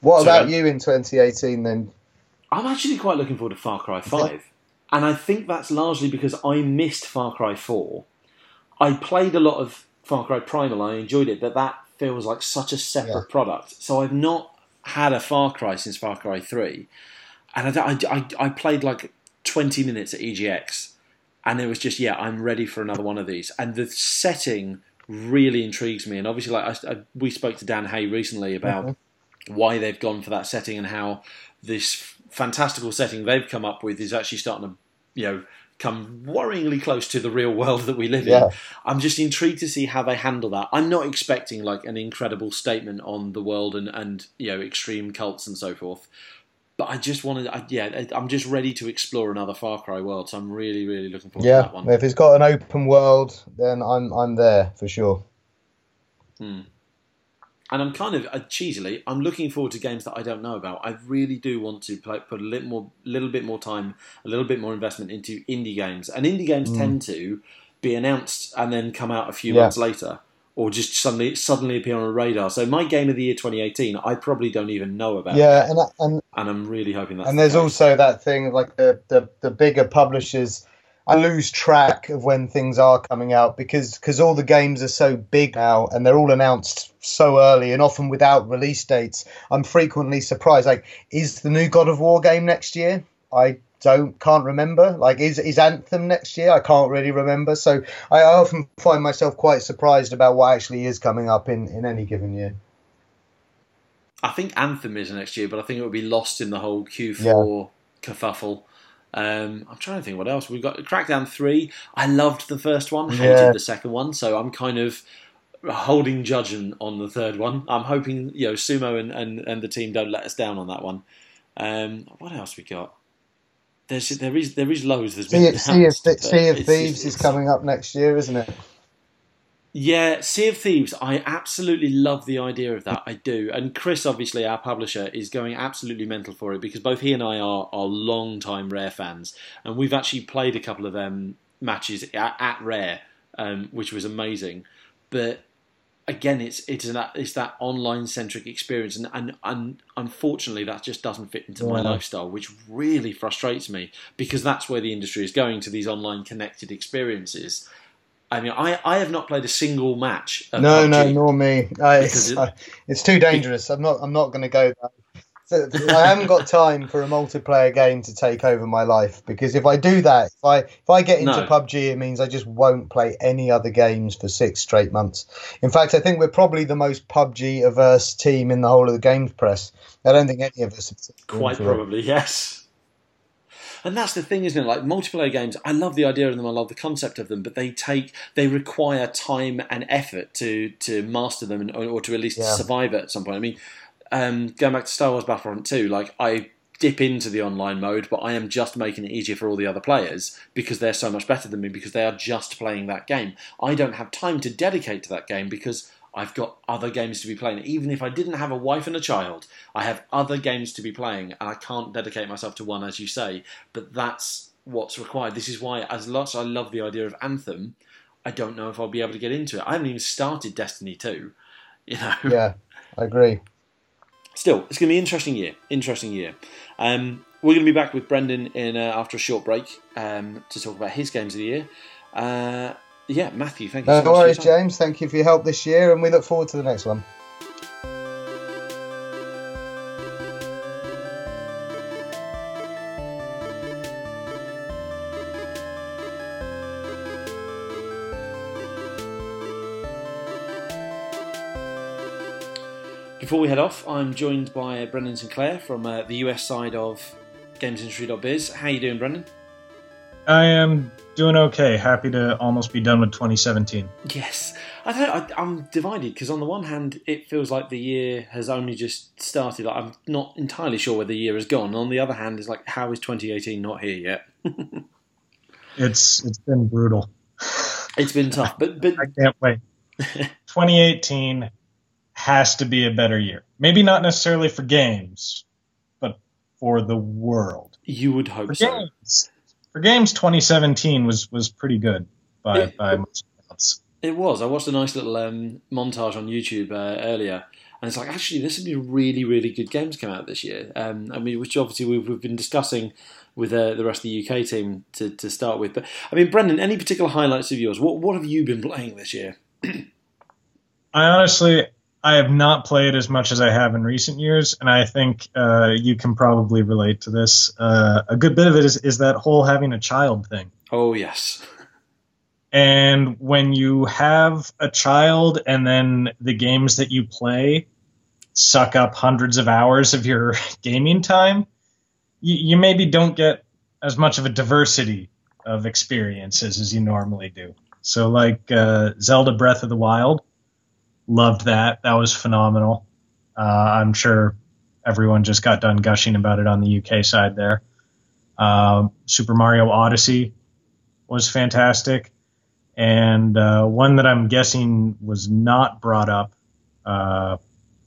What So about then- you in 2018 then? I'm actually quite looking forward to Far Cry 5. And I think that's largely because I missed Far Cry 4. I played a lot of Far Cry Primal, I enjoyed it, but that feels like such a separate Yeah. product. So I've not had a Far Cry since Far Cry Three, and I, I, I, I played like twenty minutes at EGX, and it was just yeah, I'm ready for another one of these. And the setting really intrigues me. And obviously, like I, I, we spoke to Dan Hay recently about mm-hmm. why they've gone for that setting and how this fantastical setting they've come up with is actually starting to, you know, come worryingly close to the real world that we live Yeah. in. I'm just intrigued to see how they handle that. I'm not expecting like an incredible statement on the world and, and you know, extreme cults and so forth. But I just wanted, I, yeah, I'm just ready to explore another Far Cry world. So I'm really, really looking forward to Yeah, that one. if it's got an open world, then I'm I'm there for sure. and I'm kind of uh, cheesily, I'm looking forward to games that I don't know about. I really do want to play, put a little more, little bit more time, a little bit more investment into indie games. And indie games tend to be announced and then come out a few Mm. Yeah. months later, or just suddenly suddenly appear on a radar. So my game of the year 2018, I probably don't even know about, Yeah, and and and I'm really hoping that. and the there's case. also that thing like the, the the bigger publishers i lose track of when things are coming out because because all the games are so big now and they're all announced so early and often without release dates i'm frequently surprised like is the new god of war game next year i don't can't remember like is is anthem next year i can't really remember so i often find myself quite surprised about what actually is coming up in in any given year I think Anthem is next year, but I think it would be lost in the whole Q4 kerfuffle. Um, I'm trying to think what else we've got. Crackdown three. I loved the first one, hated Yeah. the second one, so I'm kind of holding judgment on the third one. I'm hoping you know Sumo and, and, and the team don't let us down on that one. Um, what else we got? There's there is there is loads. There's sea, been sea, of, sea of it's- thieves it's- is coming up next year isn't it Yeah, Sea of Thieves. I absolutely love the idea of that. I do. And Chris, obviously, our publisher, is going absolutely mental for it because both he and I are, are long time Rare fans. And we've actually played a couple of um, matches at, at Rare, um, which was amazing. But again, it's it's that it's that online centric experience, and, and and unfortunately, that just doesn't fit into my lifestyle, which really frustrates me because that's where the industry is going to these online connected experiences. I mean, I, I have not played a single match. No, PUBG. no, nor me. I, it's, it- I, it's too dangerous. I'm not. I'm not going to go. There. So, I haven't got time for a multiplayer game to take over my life because if I do that, if I if I get into No. PUBG, it means I just won't play any other games for six straight months. In fact, I think we're probably the most PUBG averse team in the whole of the games press. I don't think any of us Quite into it. probably, yes. And that's the thing, isn't it? Like multiplayer games, I love the idea of them, I love the concept of them, but they take, they require time and effort to to master them, and, or, or to at least Yeah. survive at some point. I mean, um, going back to Star Wars Battlefront 2, like I dip into the online mode, but I am just making it easier for all the other players because they're so much better than me because they are just playing that game. I don't have time to dedicate to that game because I've got other games to be playing. Even if I didn't have a wife and a child, I have other games to be playing, and I can't dedicate myself to one, as you say. But that's what's required. This is why, as much as I love the idea of Anthem, I don't know if I'll be able to get into it. I haven't even started Destiny 2. You know, Yeah, I agree. Still, it's going to be an interesting year. Interesting year. Um, we're going to be back with Brendan in uh, after a short break um, to talk about his games of the year. Uh, yeah, Matthew, thank you No so much. worries. James. Thank you for your help this year, and we look forward to the next one. Before we head off, I'm joined by Brendan Sinclair from uh, the US side of GamesIndustry.biz. How are you doing, Brendan? I am doing okay. Happy to almost be done with 2017. Yes, I don't. I, I'm divided because on the one hand, it feels like the year has only just started. I'm not entirely sure where the year has gone. On the other hand, it's like, how is 2018 not here yet? It's it's been brutal. It's been tough, but but I can't wait. 2018 has to be a better year. Maybe not necessarily for games, but for the world. you would hope For so. games, for games, 2017 was was pretty good by Yeah. by most accounts. It was. I watched a nice little um, montage on YouTube uh, earlier, and it's like actually there's some really really good games come out this year. Um, I mean, which obviously we've, we've been discussing with uh, the rest of the UK team to, to start with. But I mean, Brendan, any particular highlights of yours? What what have you been playing this year? I honestly, I have not played as much as I have in recent years, and I think uh, you can probably relate to this. Uh, a good bit of it is, is that whole having a child thing. Oh yes. And when you have a child, and then the games that you play suck up hundreds of hours of your gaming time, you, you maybe don't get as much of a diversity of experiences as you normally do. So, like uh, Zelda Breath of the Wild Loved that. That was phenomenal. Uh, I'm sure everyone just got done gushing about it on the UK side there. Uh, Super Mario Odyssey was fantastic. And uh, one that I'm guessing was not brought up uh,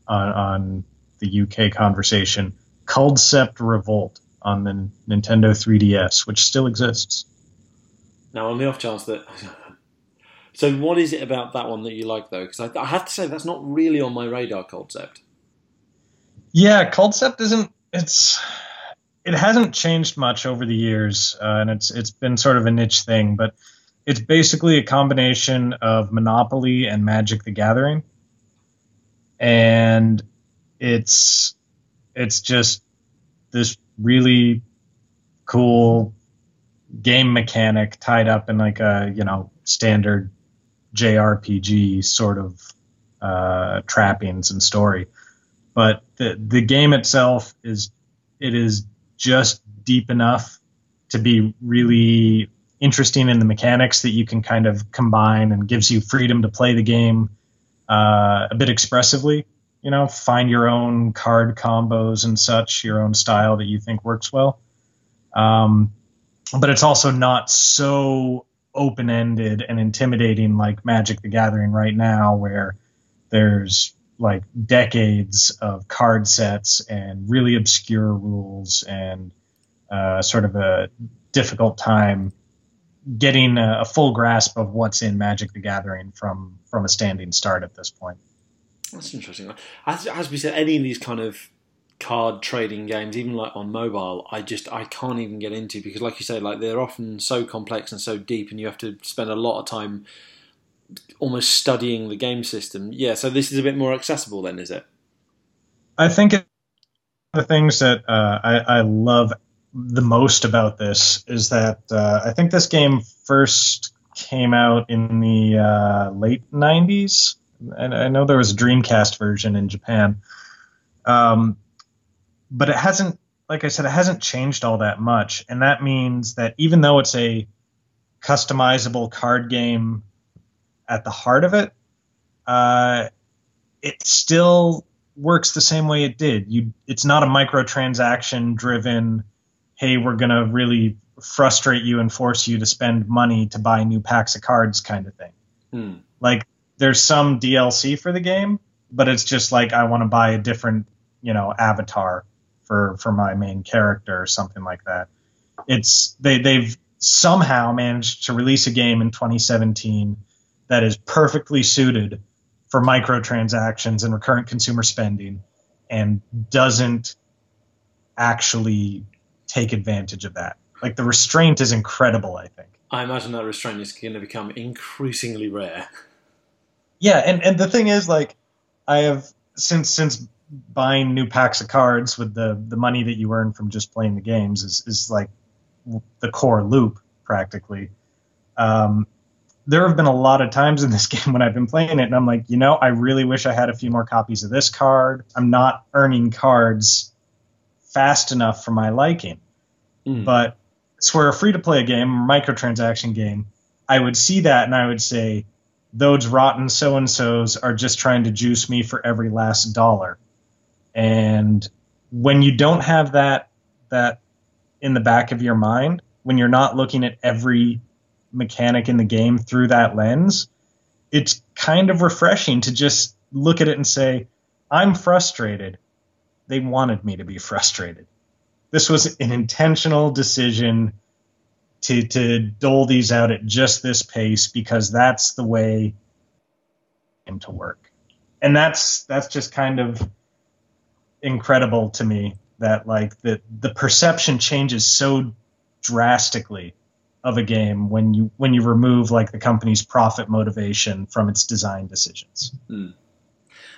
on, on, the UK conversation Culdcept Revolt on the Nintendo 3DS, which still exists. Now, on the off chance that so, what is it about that one that you like, though? Because I, I, have to say that's not really on my radar. Culdcept. Yeah, Culdcept isn't. It's it hasn't changed much over the years, uh, and it's it's been sort of a niche thing. But it's basically a combination of Monopoly and Magic: The Gathering, and it's it's just this really cool game mechanic tied up in like a you know standard JRPG sort of uh, trappings and story. But the the game itself is it is just deep enough to be really interesting in the mechanics that you can kind of combine and gives you freedom to play the game uh, a bit expressively. You know, find your own card combos and such, your own style that you think works well. Um, but it's also not so open ended and intimidating like Magic the Gathering right now, where there's like decades of card sets and really obscure rules and uh, sort of a difficult time getting a, a, full grasp of what's in Magic the Gathering from from a standing start at this point. That's interesting. As, as we said, any of these kind of card trading games, even like on mobile, I just I can't even get into because, like you say, like they're often so complex and so deep, and you have to spend a lot of time almost studying the game system. Yeah, so this is a bit more accessible, then, is it? I think the things that uh, I, I, love the most about this is that uh, I think this game first came out in the uh, late '90s, and I know there was a Dreamcast version in Japan. Um, but it hasn't, like I said, it hasn't changed all that much. And that means that even though it's a customizable card game at the heart of it, uh, it still works the same way it did. You, it's not a microtransaction driven. Hey, we're gonna really frustrate you and force you to spend money to buy new packs of cards, kind of thing. Hmm. Like there's some DLC for the game, but it's just like I want to buy a different, you know, avatar for for my main character or something like that. It's they they've somehow managed to release a game in 2017 that is perfectly suited for microtransactions and recurrent consumer spending and doesn't actually take advantage of that. Like the restraint is incredible, I think. I imagine that restraint is going to become increasingly rare. Yeah, and, and the thing is like I have since since buying new packs of cards with the the money that you earn from just playing the games is is like the core loop practically. Um, there have been a lot of times in this game when I've been playing it, and I'm like, you know, I really wish I had a few more copies of this card. I'm not earning cards fast enough for my liking. Mm. But for a free to play game, microtransaction game, I would see that and I would say, those rotten so and so's are just trying to juice me for every last dollar. And when you don't have that that in the back of your mind, when you're not looking at every mechanic in the game through that lens, it's kind of refreshing to just look at it and say, I'm frustrated. They wanted me to be frustrated. This was an intentional decision to to dole these out at just this pace because that's the way to work. And that's that's just kind of incredible to me that like the the perception changes so drastically of a game when you when you remove like the company's profit motivation from its design decisions. Hmm.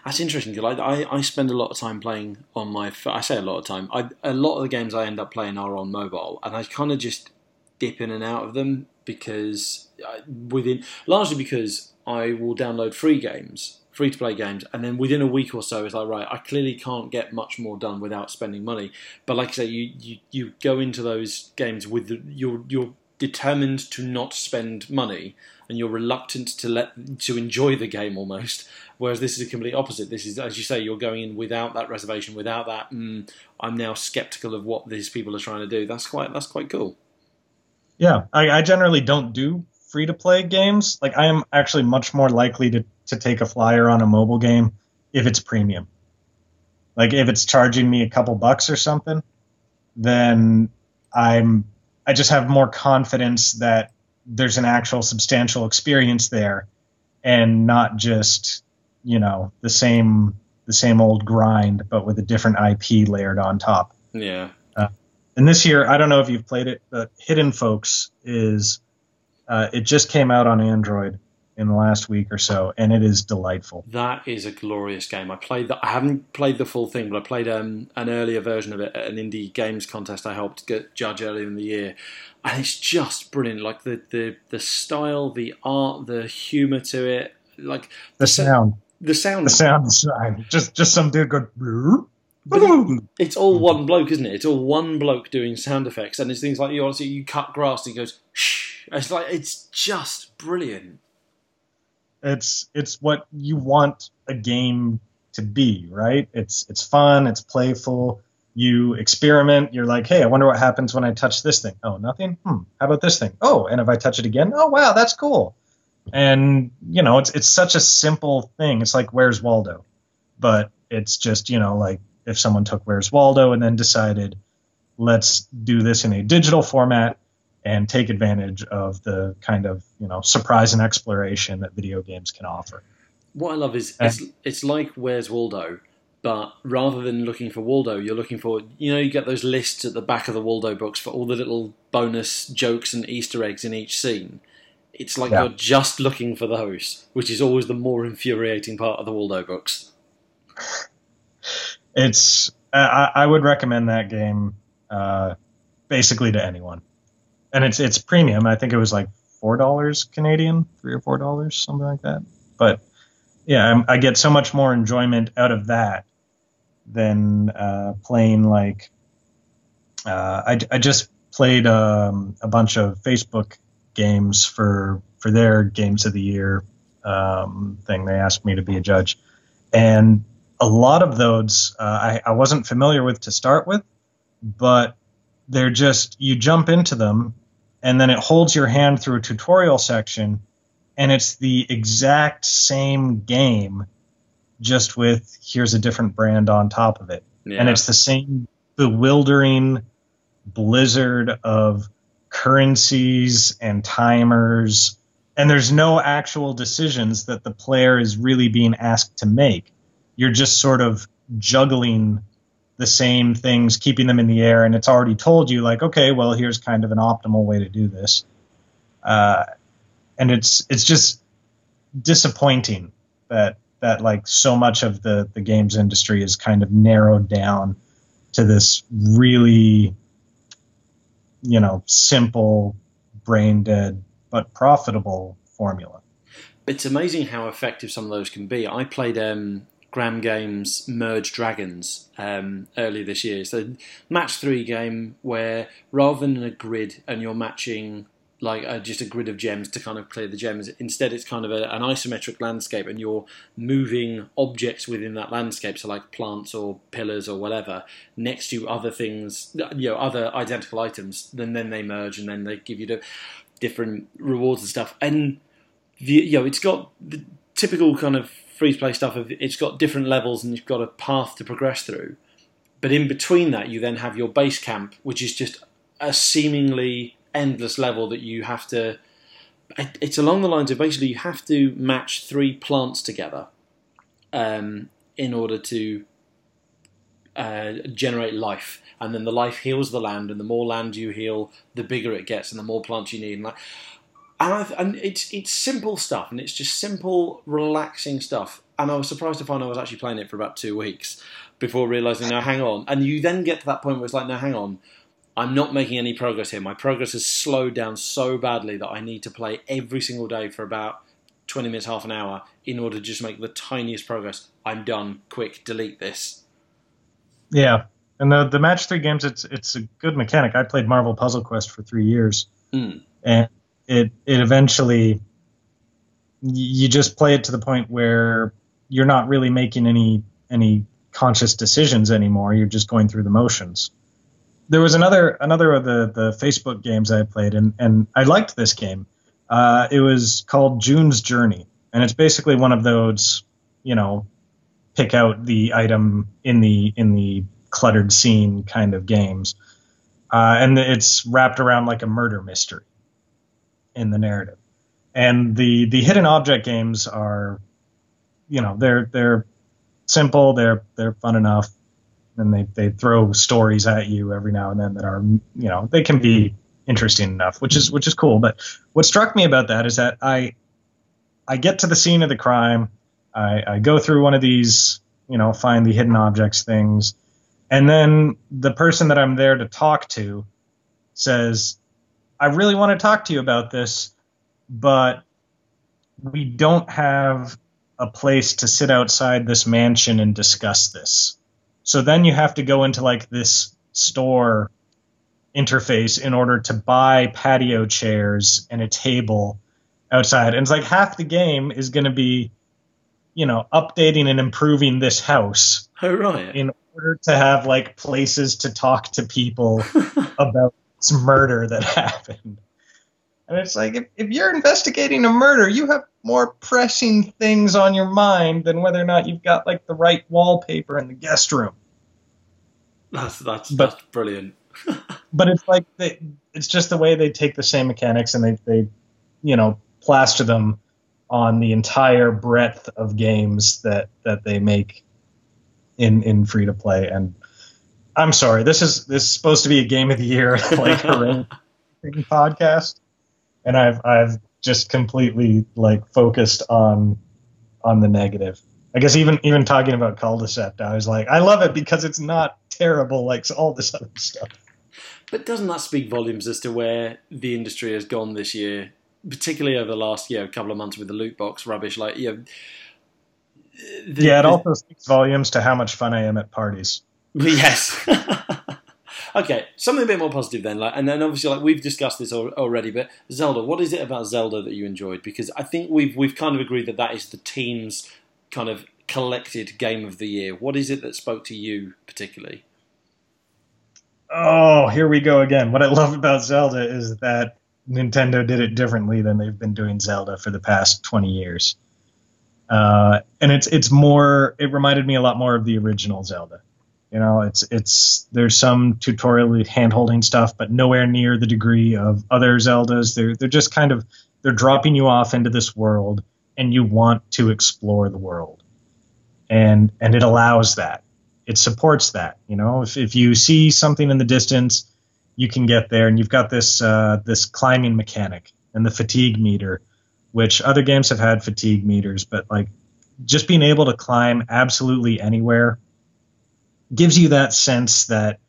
That's interesting because I, I, I spend a lot of time playing on my. I say a lot of time. I, a lot of the games I end up playing are on mobile, and I kind of just dip in and out of them because I, within largely because I will download free games, free to play games, and then within a week or so, it's like right, I clearly can't get much more done without spending money. But like I say, you you, you go into those games with the, you're you're determined to not spend money and you're reluctant to let to enjoy the game almost whereas this is a complete opposite. This is as you say you're going in without that reservation without that mm, i'm now skeptical of what these people are trying to do. That's quite that's quite cool. Yeah i, I generally don't do free to play games. Like i am actually much more likely to, to take a flyer on a mobile game if it's premium like if it's charging me a couple bucks or something then i'm I just have more confidence that there's an actual substantial experience there and not just, you know, the same the same old grind but with a different IP layered on top. Yeah. Uh, and this year, I don't know if you've played it, but Hidden Folks is uh, it just came out on Android in the last week or so, and it is delightful. That is a glorious game. I played that. I haven't played the full thing, but I played um, an earlier version of it at an indie games contest I helped get, judge earlier in the year, and it's just brilliant. Like the the the style, the art, the humor to it, like the, sound, the sound, the sound design. Just just some dude going. it's all one bloke, isn't it? It's all one bloke doing sound effects, and it's things like you honestly you cut grass, and he goes. Shh. It's like it's just brilliant. It's it's what you want a game to be, right? It's it's fun, it's playful. You experiment. You're like, hey, I wonder what happens when I touch this thing. Oh, nothing. Hmm. How about this thing? Oh, and if I touch it again, oh wow, that's cool. And you know, it's it's such a simple thing. It's like Where's Waldo, but it's just you know like if someone took Where's Waldo and then decided, let's do this in a digital format and take advantage of the kind of you know surprise and exploration that video games can offer. What I love is it's, it's like Where's Waldo, but rather than looking for Waldo, you're looking for you know you get those lists at the back of the Waldo books for all the little bonus jokes and Easter eggs in each scene. It's like yeah. you're just looking for those, which is always the more infuriating part of the Waldo books. It's I, I would recommend that game uh, basically to anyone and it's it's premium. I think it was like four dollars Canadian, three or four dollars, something like that. But yeah, I, I get so much more enjoyment out of that than uh, playing like uh, I, I just played um, a bunch of Facebook games for for their games of the year um, thing. They asked me to be a judge, and a lot of those uh, I, I wasn't familiar with to start with, but they're just you jump into them and then it holds your hand through a tutorial section and it's the exact same game just with here's a different brand on top of it yeah. and it's the same bewildering blizzard of currencies and timers and there's no actual decisions that the player is really being asked to make you're just sort of juggling the same things, keeping them in the air, and it's already told you like, okay, well, here's kind of an optimal way to do this. Uh, and it's it's just disappointing that that like so much of the the games industry is kind of narrowed down to this really you know simple brain dead but profitable formula it's amazing how effective some of those can be i played um, Gram Games Merge Dragons um, earlier this year. So match three game where rather than a grid and you're matching like uh, just a grid of gems to kind of clear the gems. Instead, it's kind of a, an isometric landscape, and you're moving objects within that landscape, so like plants or pillars or whatever, next to other things, you know, other identical items. Then then they merge, and then they give you the different rewards and stuff. And the, you know, it's got the typical kind of free play stuff it's got different levels and you've got a path to progress through. But in between that, you then have your base camp, which is just a seemingly endless level that you have to. It's along the lines of basically you have to match three plants together um, in order to uh, generate life, and then the life heals the land, and the more land you heal, the bigger it gets, and the more plants you need. And and, and it's it's simple stuff, and it's just simple, relaxing stuff. and I was surprised to find I was actually playing it for about two weeks before realizing, no, hang on. And you then get to that point where it's like, no, hang on, I'm not making any progress here. My progress has slowed down so badly that I need to play every single day for about 20 minutes, half an hour in order to just make the tiniest progress. I'm done. Quick, delete this. Yeah. And the the match three games, it's it's a good mechanic. I played Marvel Puzzle Quest for three years, Mm. and it it eventually you just play it to the point where you're not really making any any conscious decisions anymore. You're just going through the motions. There was another another of the the Facebook games I played, and and I liked this game. Uh, it was called June's Journey, and it's basically one of those, you know, pick out the item in the in the cluttered scene kind of games, uh, and it's wrapped around like a murder mystery in the narrative. And the the hidden object games are, you know, they're they're simple, they're they're fun enough, and they they throw stories at you every now and then that are, you know, they can be interesting enough, which is which is cool. But what struck me about that is that I I get to the scene of the crime, I, I go through one of these, you know, find the hidden objects things, and then the person that I'm there to talk to says, I really want to talk to you about this, but we don't have a place to sit outside this mansion and discuss this. So then you have to go into like this store interface in order to buy patio chairs and a table outside. And it's like half the game is going to be, you know, updating and improving this house Oh, right. in order to have like places to talk to people about this murder that happened. And it's like if, if you're investigating a murder, you have more pressing things on your mind than whether or not you've got like the right wallpaper in the guest room. That's, that's, But- that's brilliant. But it's like they, it's just the way they take the same mechanics and they, they you know plaster them on the entire breadth of games that that they make in in free to play and I'm sorry this is this is supposed to be a game of the year like podcast and I've I've just completely like focused on on the negative I guess even even talking about Culdcept I was like I love it because it's not terrible like all this other stuff But doesn't that speak volumes as to where the industry has gone this year, particularly over the last you know, couple of months with the loot box rubbish? Like, you know, the- yeah, it also speaks volumes to how much fun I am at parties. Yes. okay, something a bit more positive then. Like, and then obviously, like we've discussed this al- already, but Zelda. What is it about Zelda that you enjoyed? Because I think we've we've kind of agreed that that is the team's kind of collected game of the year. What is it that spoke to you particularly? Oh, here we go again. What I love about Zelda is that Nintendo did it differently than they've been doing Zelda for the past 20 years. Uh, and it's it's more it reminded me a lot more of the original Zelda. You know, it's it's there's some tutorial hand-holding stuff, but nowhere near the degree of other Zeldas. They're they're just kind of they're dropping you off into this world and you want to explore the world. And and it allows that it supports that. You know, if, if you see something in the distance, you can get there, and you've got this uh, this climbing mechanic and the fatigue meter, which other games have had fatigue meters, but like just being able to climb absolutely anywhere gives you that sense that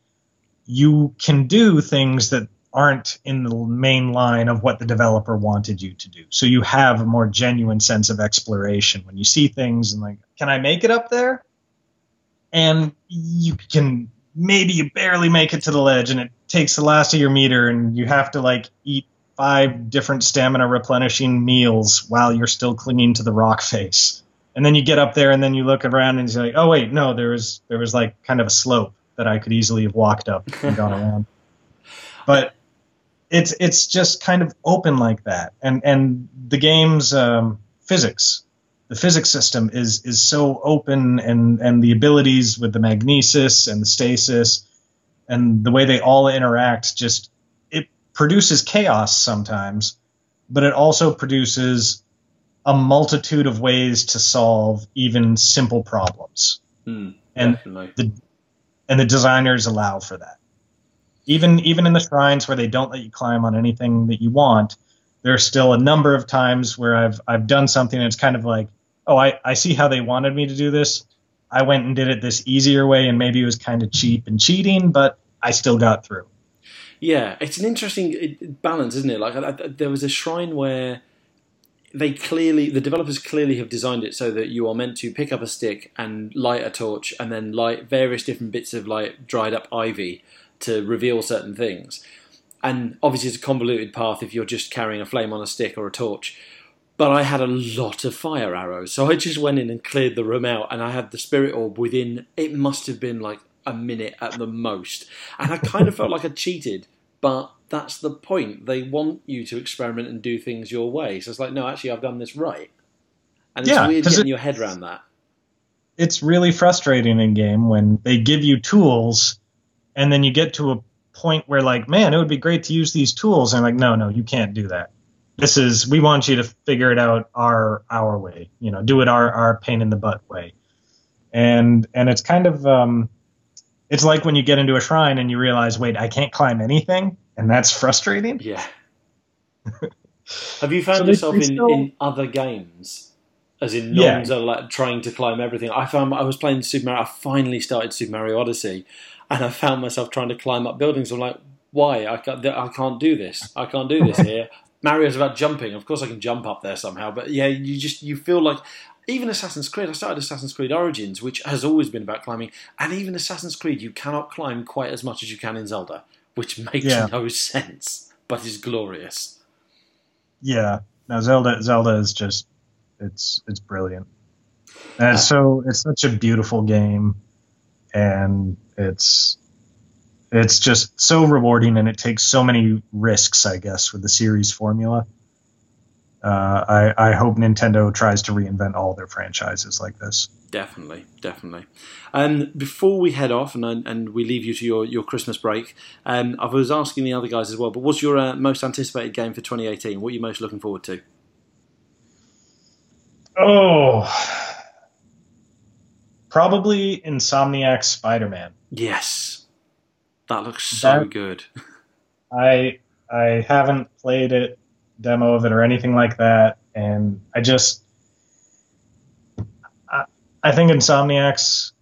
you can do things that aren't in the main line of what the developer wanted you to do. So you have a more genuine sense of exploration when you see things and like, can I make it up there? and you can maybe you barely make it to the ledge and it takes the last of your meter and you have to like eat five different stamina replenishing meals while you're still clinging to the rock face and then you get up there and then you look around and you're like oh wait no there was there was like kind of a slope that i could easily have walked up and gone around. But it's it's just kind of open like that. And and the game's um, physics the physics system is is so open and and the abilities with the magnesis and the stasis and the way they all interact just it produces chaos sometimes but it also produces a multitude of ways to solve even simple problems Hmm, and definitely. and the designers allow for that. Even even in the shrines where they don't let you climb on anything that you want, there's still a number of times where I've I've done something and it's kind of like, oh, I, I see how they wanted me to do this. I went and did it this easier way, and maybe it was kind of cheap and cheating, but I still got through. Yeah, it's an interesting balance, isn't it? Like I, I, there was a shrine where they clearly, the developers clearly have designed it so that you are meant to pick up a stick and light a torch, and then light various different bits of like dried up ivy to reveal certain things. And obviously, it's a convoluted path if you're just carrying a flame on a stick or a torch. But I had a lot of fire arrows, so I just went in and cleared the room out, and I had the spirit orb within. It must have been like a minute at the most, and I kind of felt like I cheated, but that's the point. They want you to experiment and do things your way. So it's like, no, actually, I've done this right, and it's Yeah, weird getting it- your head around that. It's really frustrating in game when they give you tools, and then you get to a point where like, man, it would be great to use these tools, and like, no, no, you can't do that. This is we want you to figure it out our our way. You know, do it our our pain in the butt way. And and it's kind of um, it's like when you get into a shrine and you realize, wait, I can't climb anything, and that's frustrating. Yeah. Have you found So yourself in, still- in other games, as in Yeah. nuns are like trying to climb everything? I found I was playing Super Mario. I finally started Super Mario Odyssey, and I found myself trying to climb up buildings. I'm like, why? I can't. I can't do this. I can't do this here. Mario's about jumping. Of course, I can jump up there somehow. But yeah, you just you feel like. Even Assassin's Creed, I started Assassin's Creed Origins, which has always been about climbing, and even Assassin's Creed, you cannot climb quite as much as you can in Zelda, which makes Yeah. no sense, but is glorious. Yeah. No, Zelda Zelda is just it's it's brilliant. And it's so it's such a beautiful game and it's it's just so rewarding and it takes so many risks, I guess, with the series formula. Uh, I, I hope Nintendo tries to reinvent all their franchises like this. Definitely, definitely. Um, before we head off and and we leave you to your, your Christmas break, um, I was asking the other guys as well. But what's your uh, most anticipated game for 2018? What are you most looking forward to? Oh, probably Insomniac Spider-Man. Yes, that looks so That- good. I I haven't played it, demo of it, or anything like that, and I just I, think Insomniac's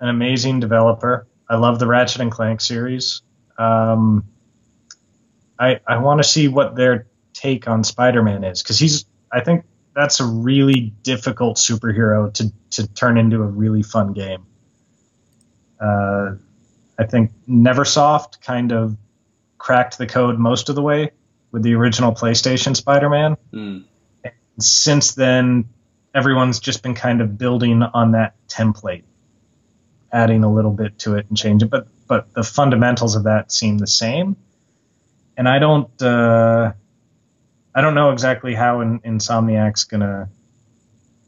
an amazing developer. I love the Ratchet and Clank series. Um, I I want to see what their take on Spider-Man is because he's I think that's a really difficult superhero to to turn into a really fun game. Uh, I think Neversoft kind of cracked the code most of the way with the original PlayStation Spider-Man. Mm. Since then, everyone's just been kind of building on that template, adding a little bit to it and change it. But but the fundamentals of that seem the same. And I don't uh, I don't know exactly how in, Insomniac's gonna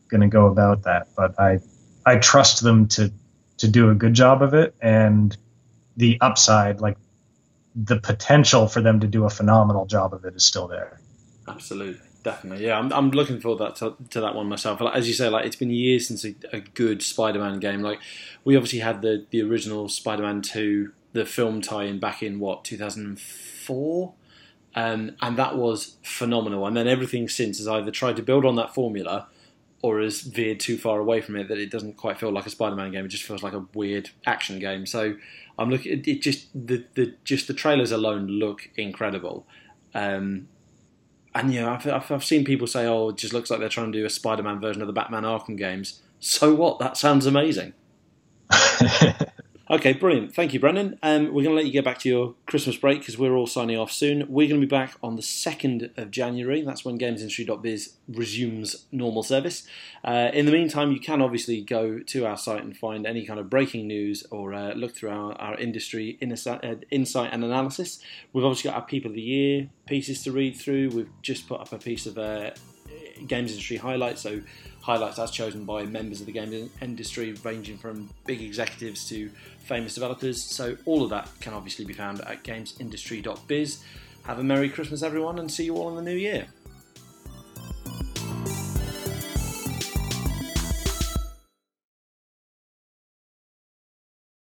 gonna go about that, but I I trust them to to do a good job of it and the upside like the potential for them to do a phenomenal job of it is still there. Absolutely, definitely. Yeah, I'm, I'm looking forward that to, to that one myself. Like, as you say, like it's been years since a, a good Spider-Man game. Like we obviously had the the original Spider-Man two, the film tie-in back in what 2004. Um, and that was phenomenal. And then everything since has either tried to build on that formula or has veered too far away from it that it doesn't quite feel like a Spider-Man game. It just feels like a weird action game. So I'm looking. It, it just the, the just the trailers alone look incredible. Um, and yeah, I've, I've, I've seen people say, "Oh, it just looks like they're trying to do a Spider-Man version of the Batman Arkham games." So what? That sounds amazing. Okay, brilliant. Thank you, Brendan. Um, we're going to let you get back to your Christmas break because we're all signing off soon. We're going to be back on the 2nd of January. That's when GamesIndustry.biz resumes normal service. Uh, in the meantime, you can obviously go to our site and find any kind of breaking news or uh, look through our, our industry insight, uh, insight and analysis. We've obviously got our People of the Year pieces to read through. We've just put up a piece of uh, games industry highlights, so highlights as chosen by members of the game industry, ranging from big executives to famous developers. So all of that can obviously be found at gamesindustry.biz. Have a Merry Christmas, everyone, and see you all in the new year.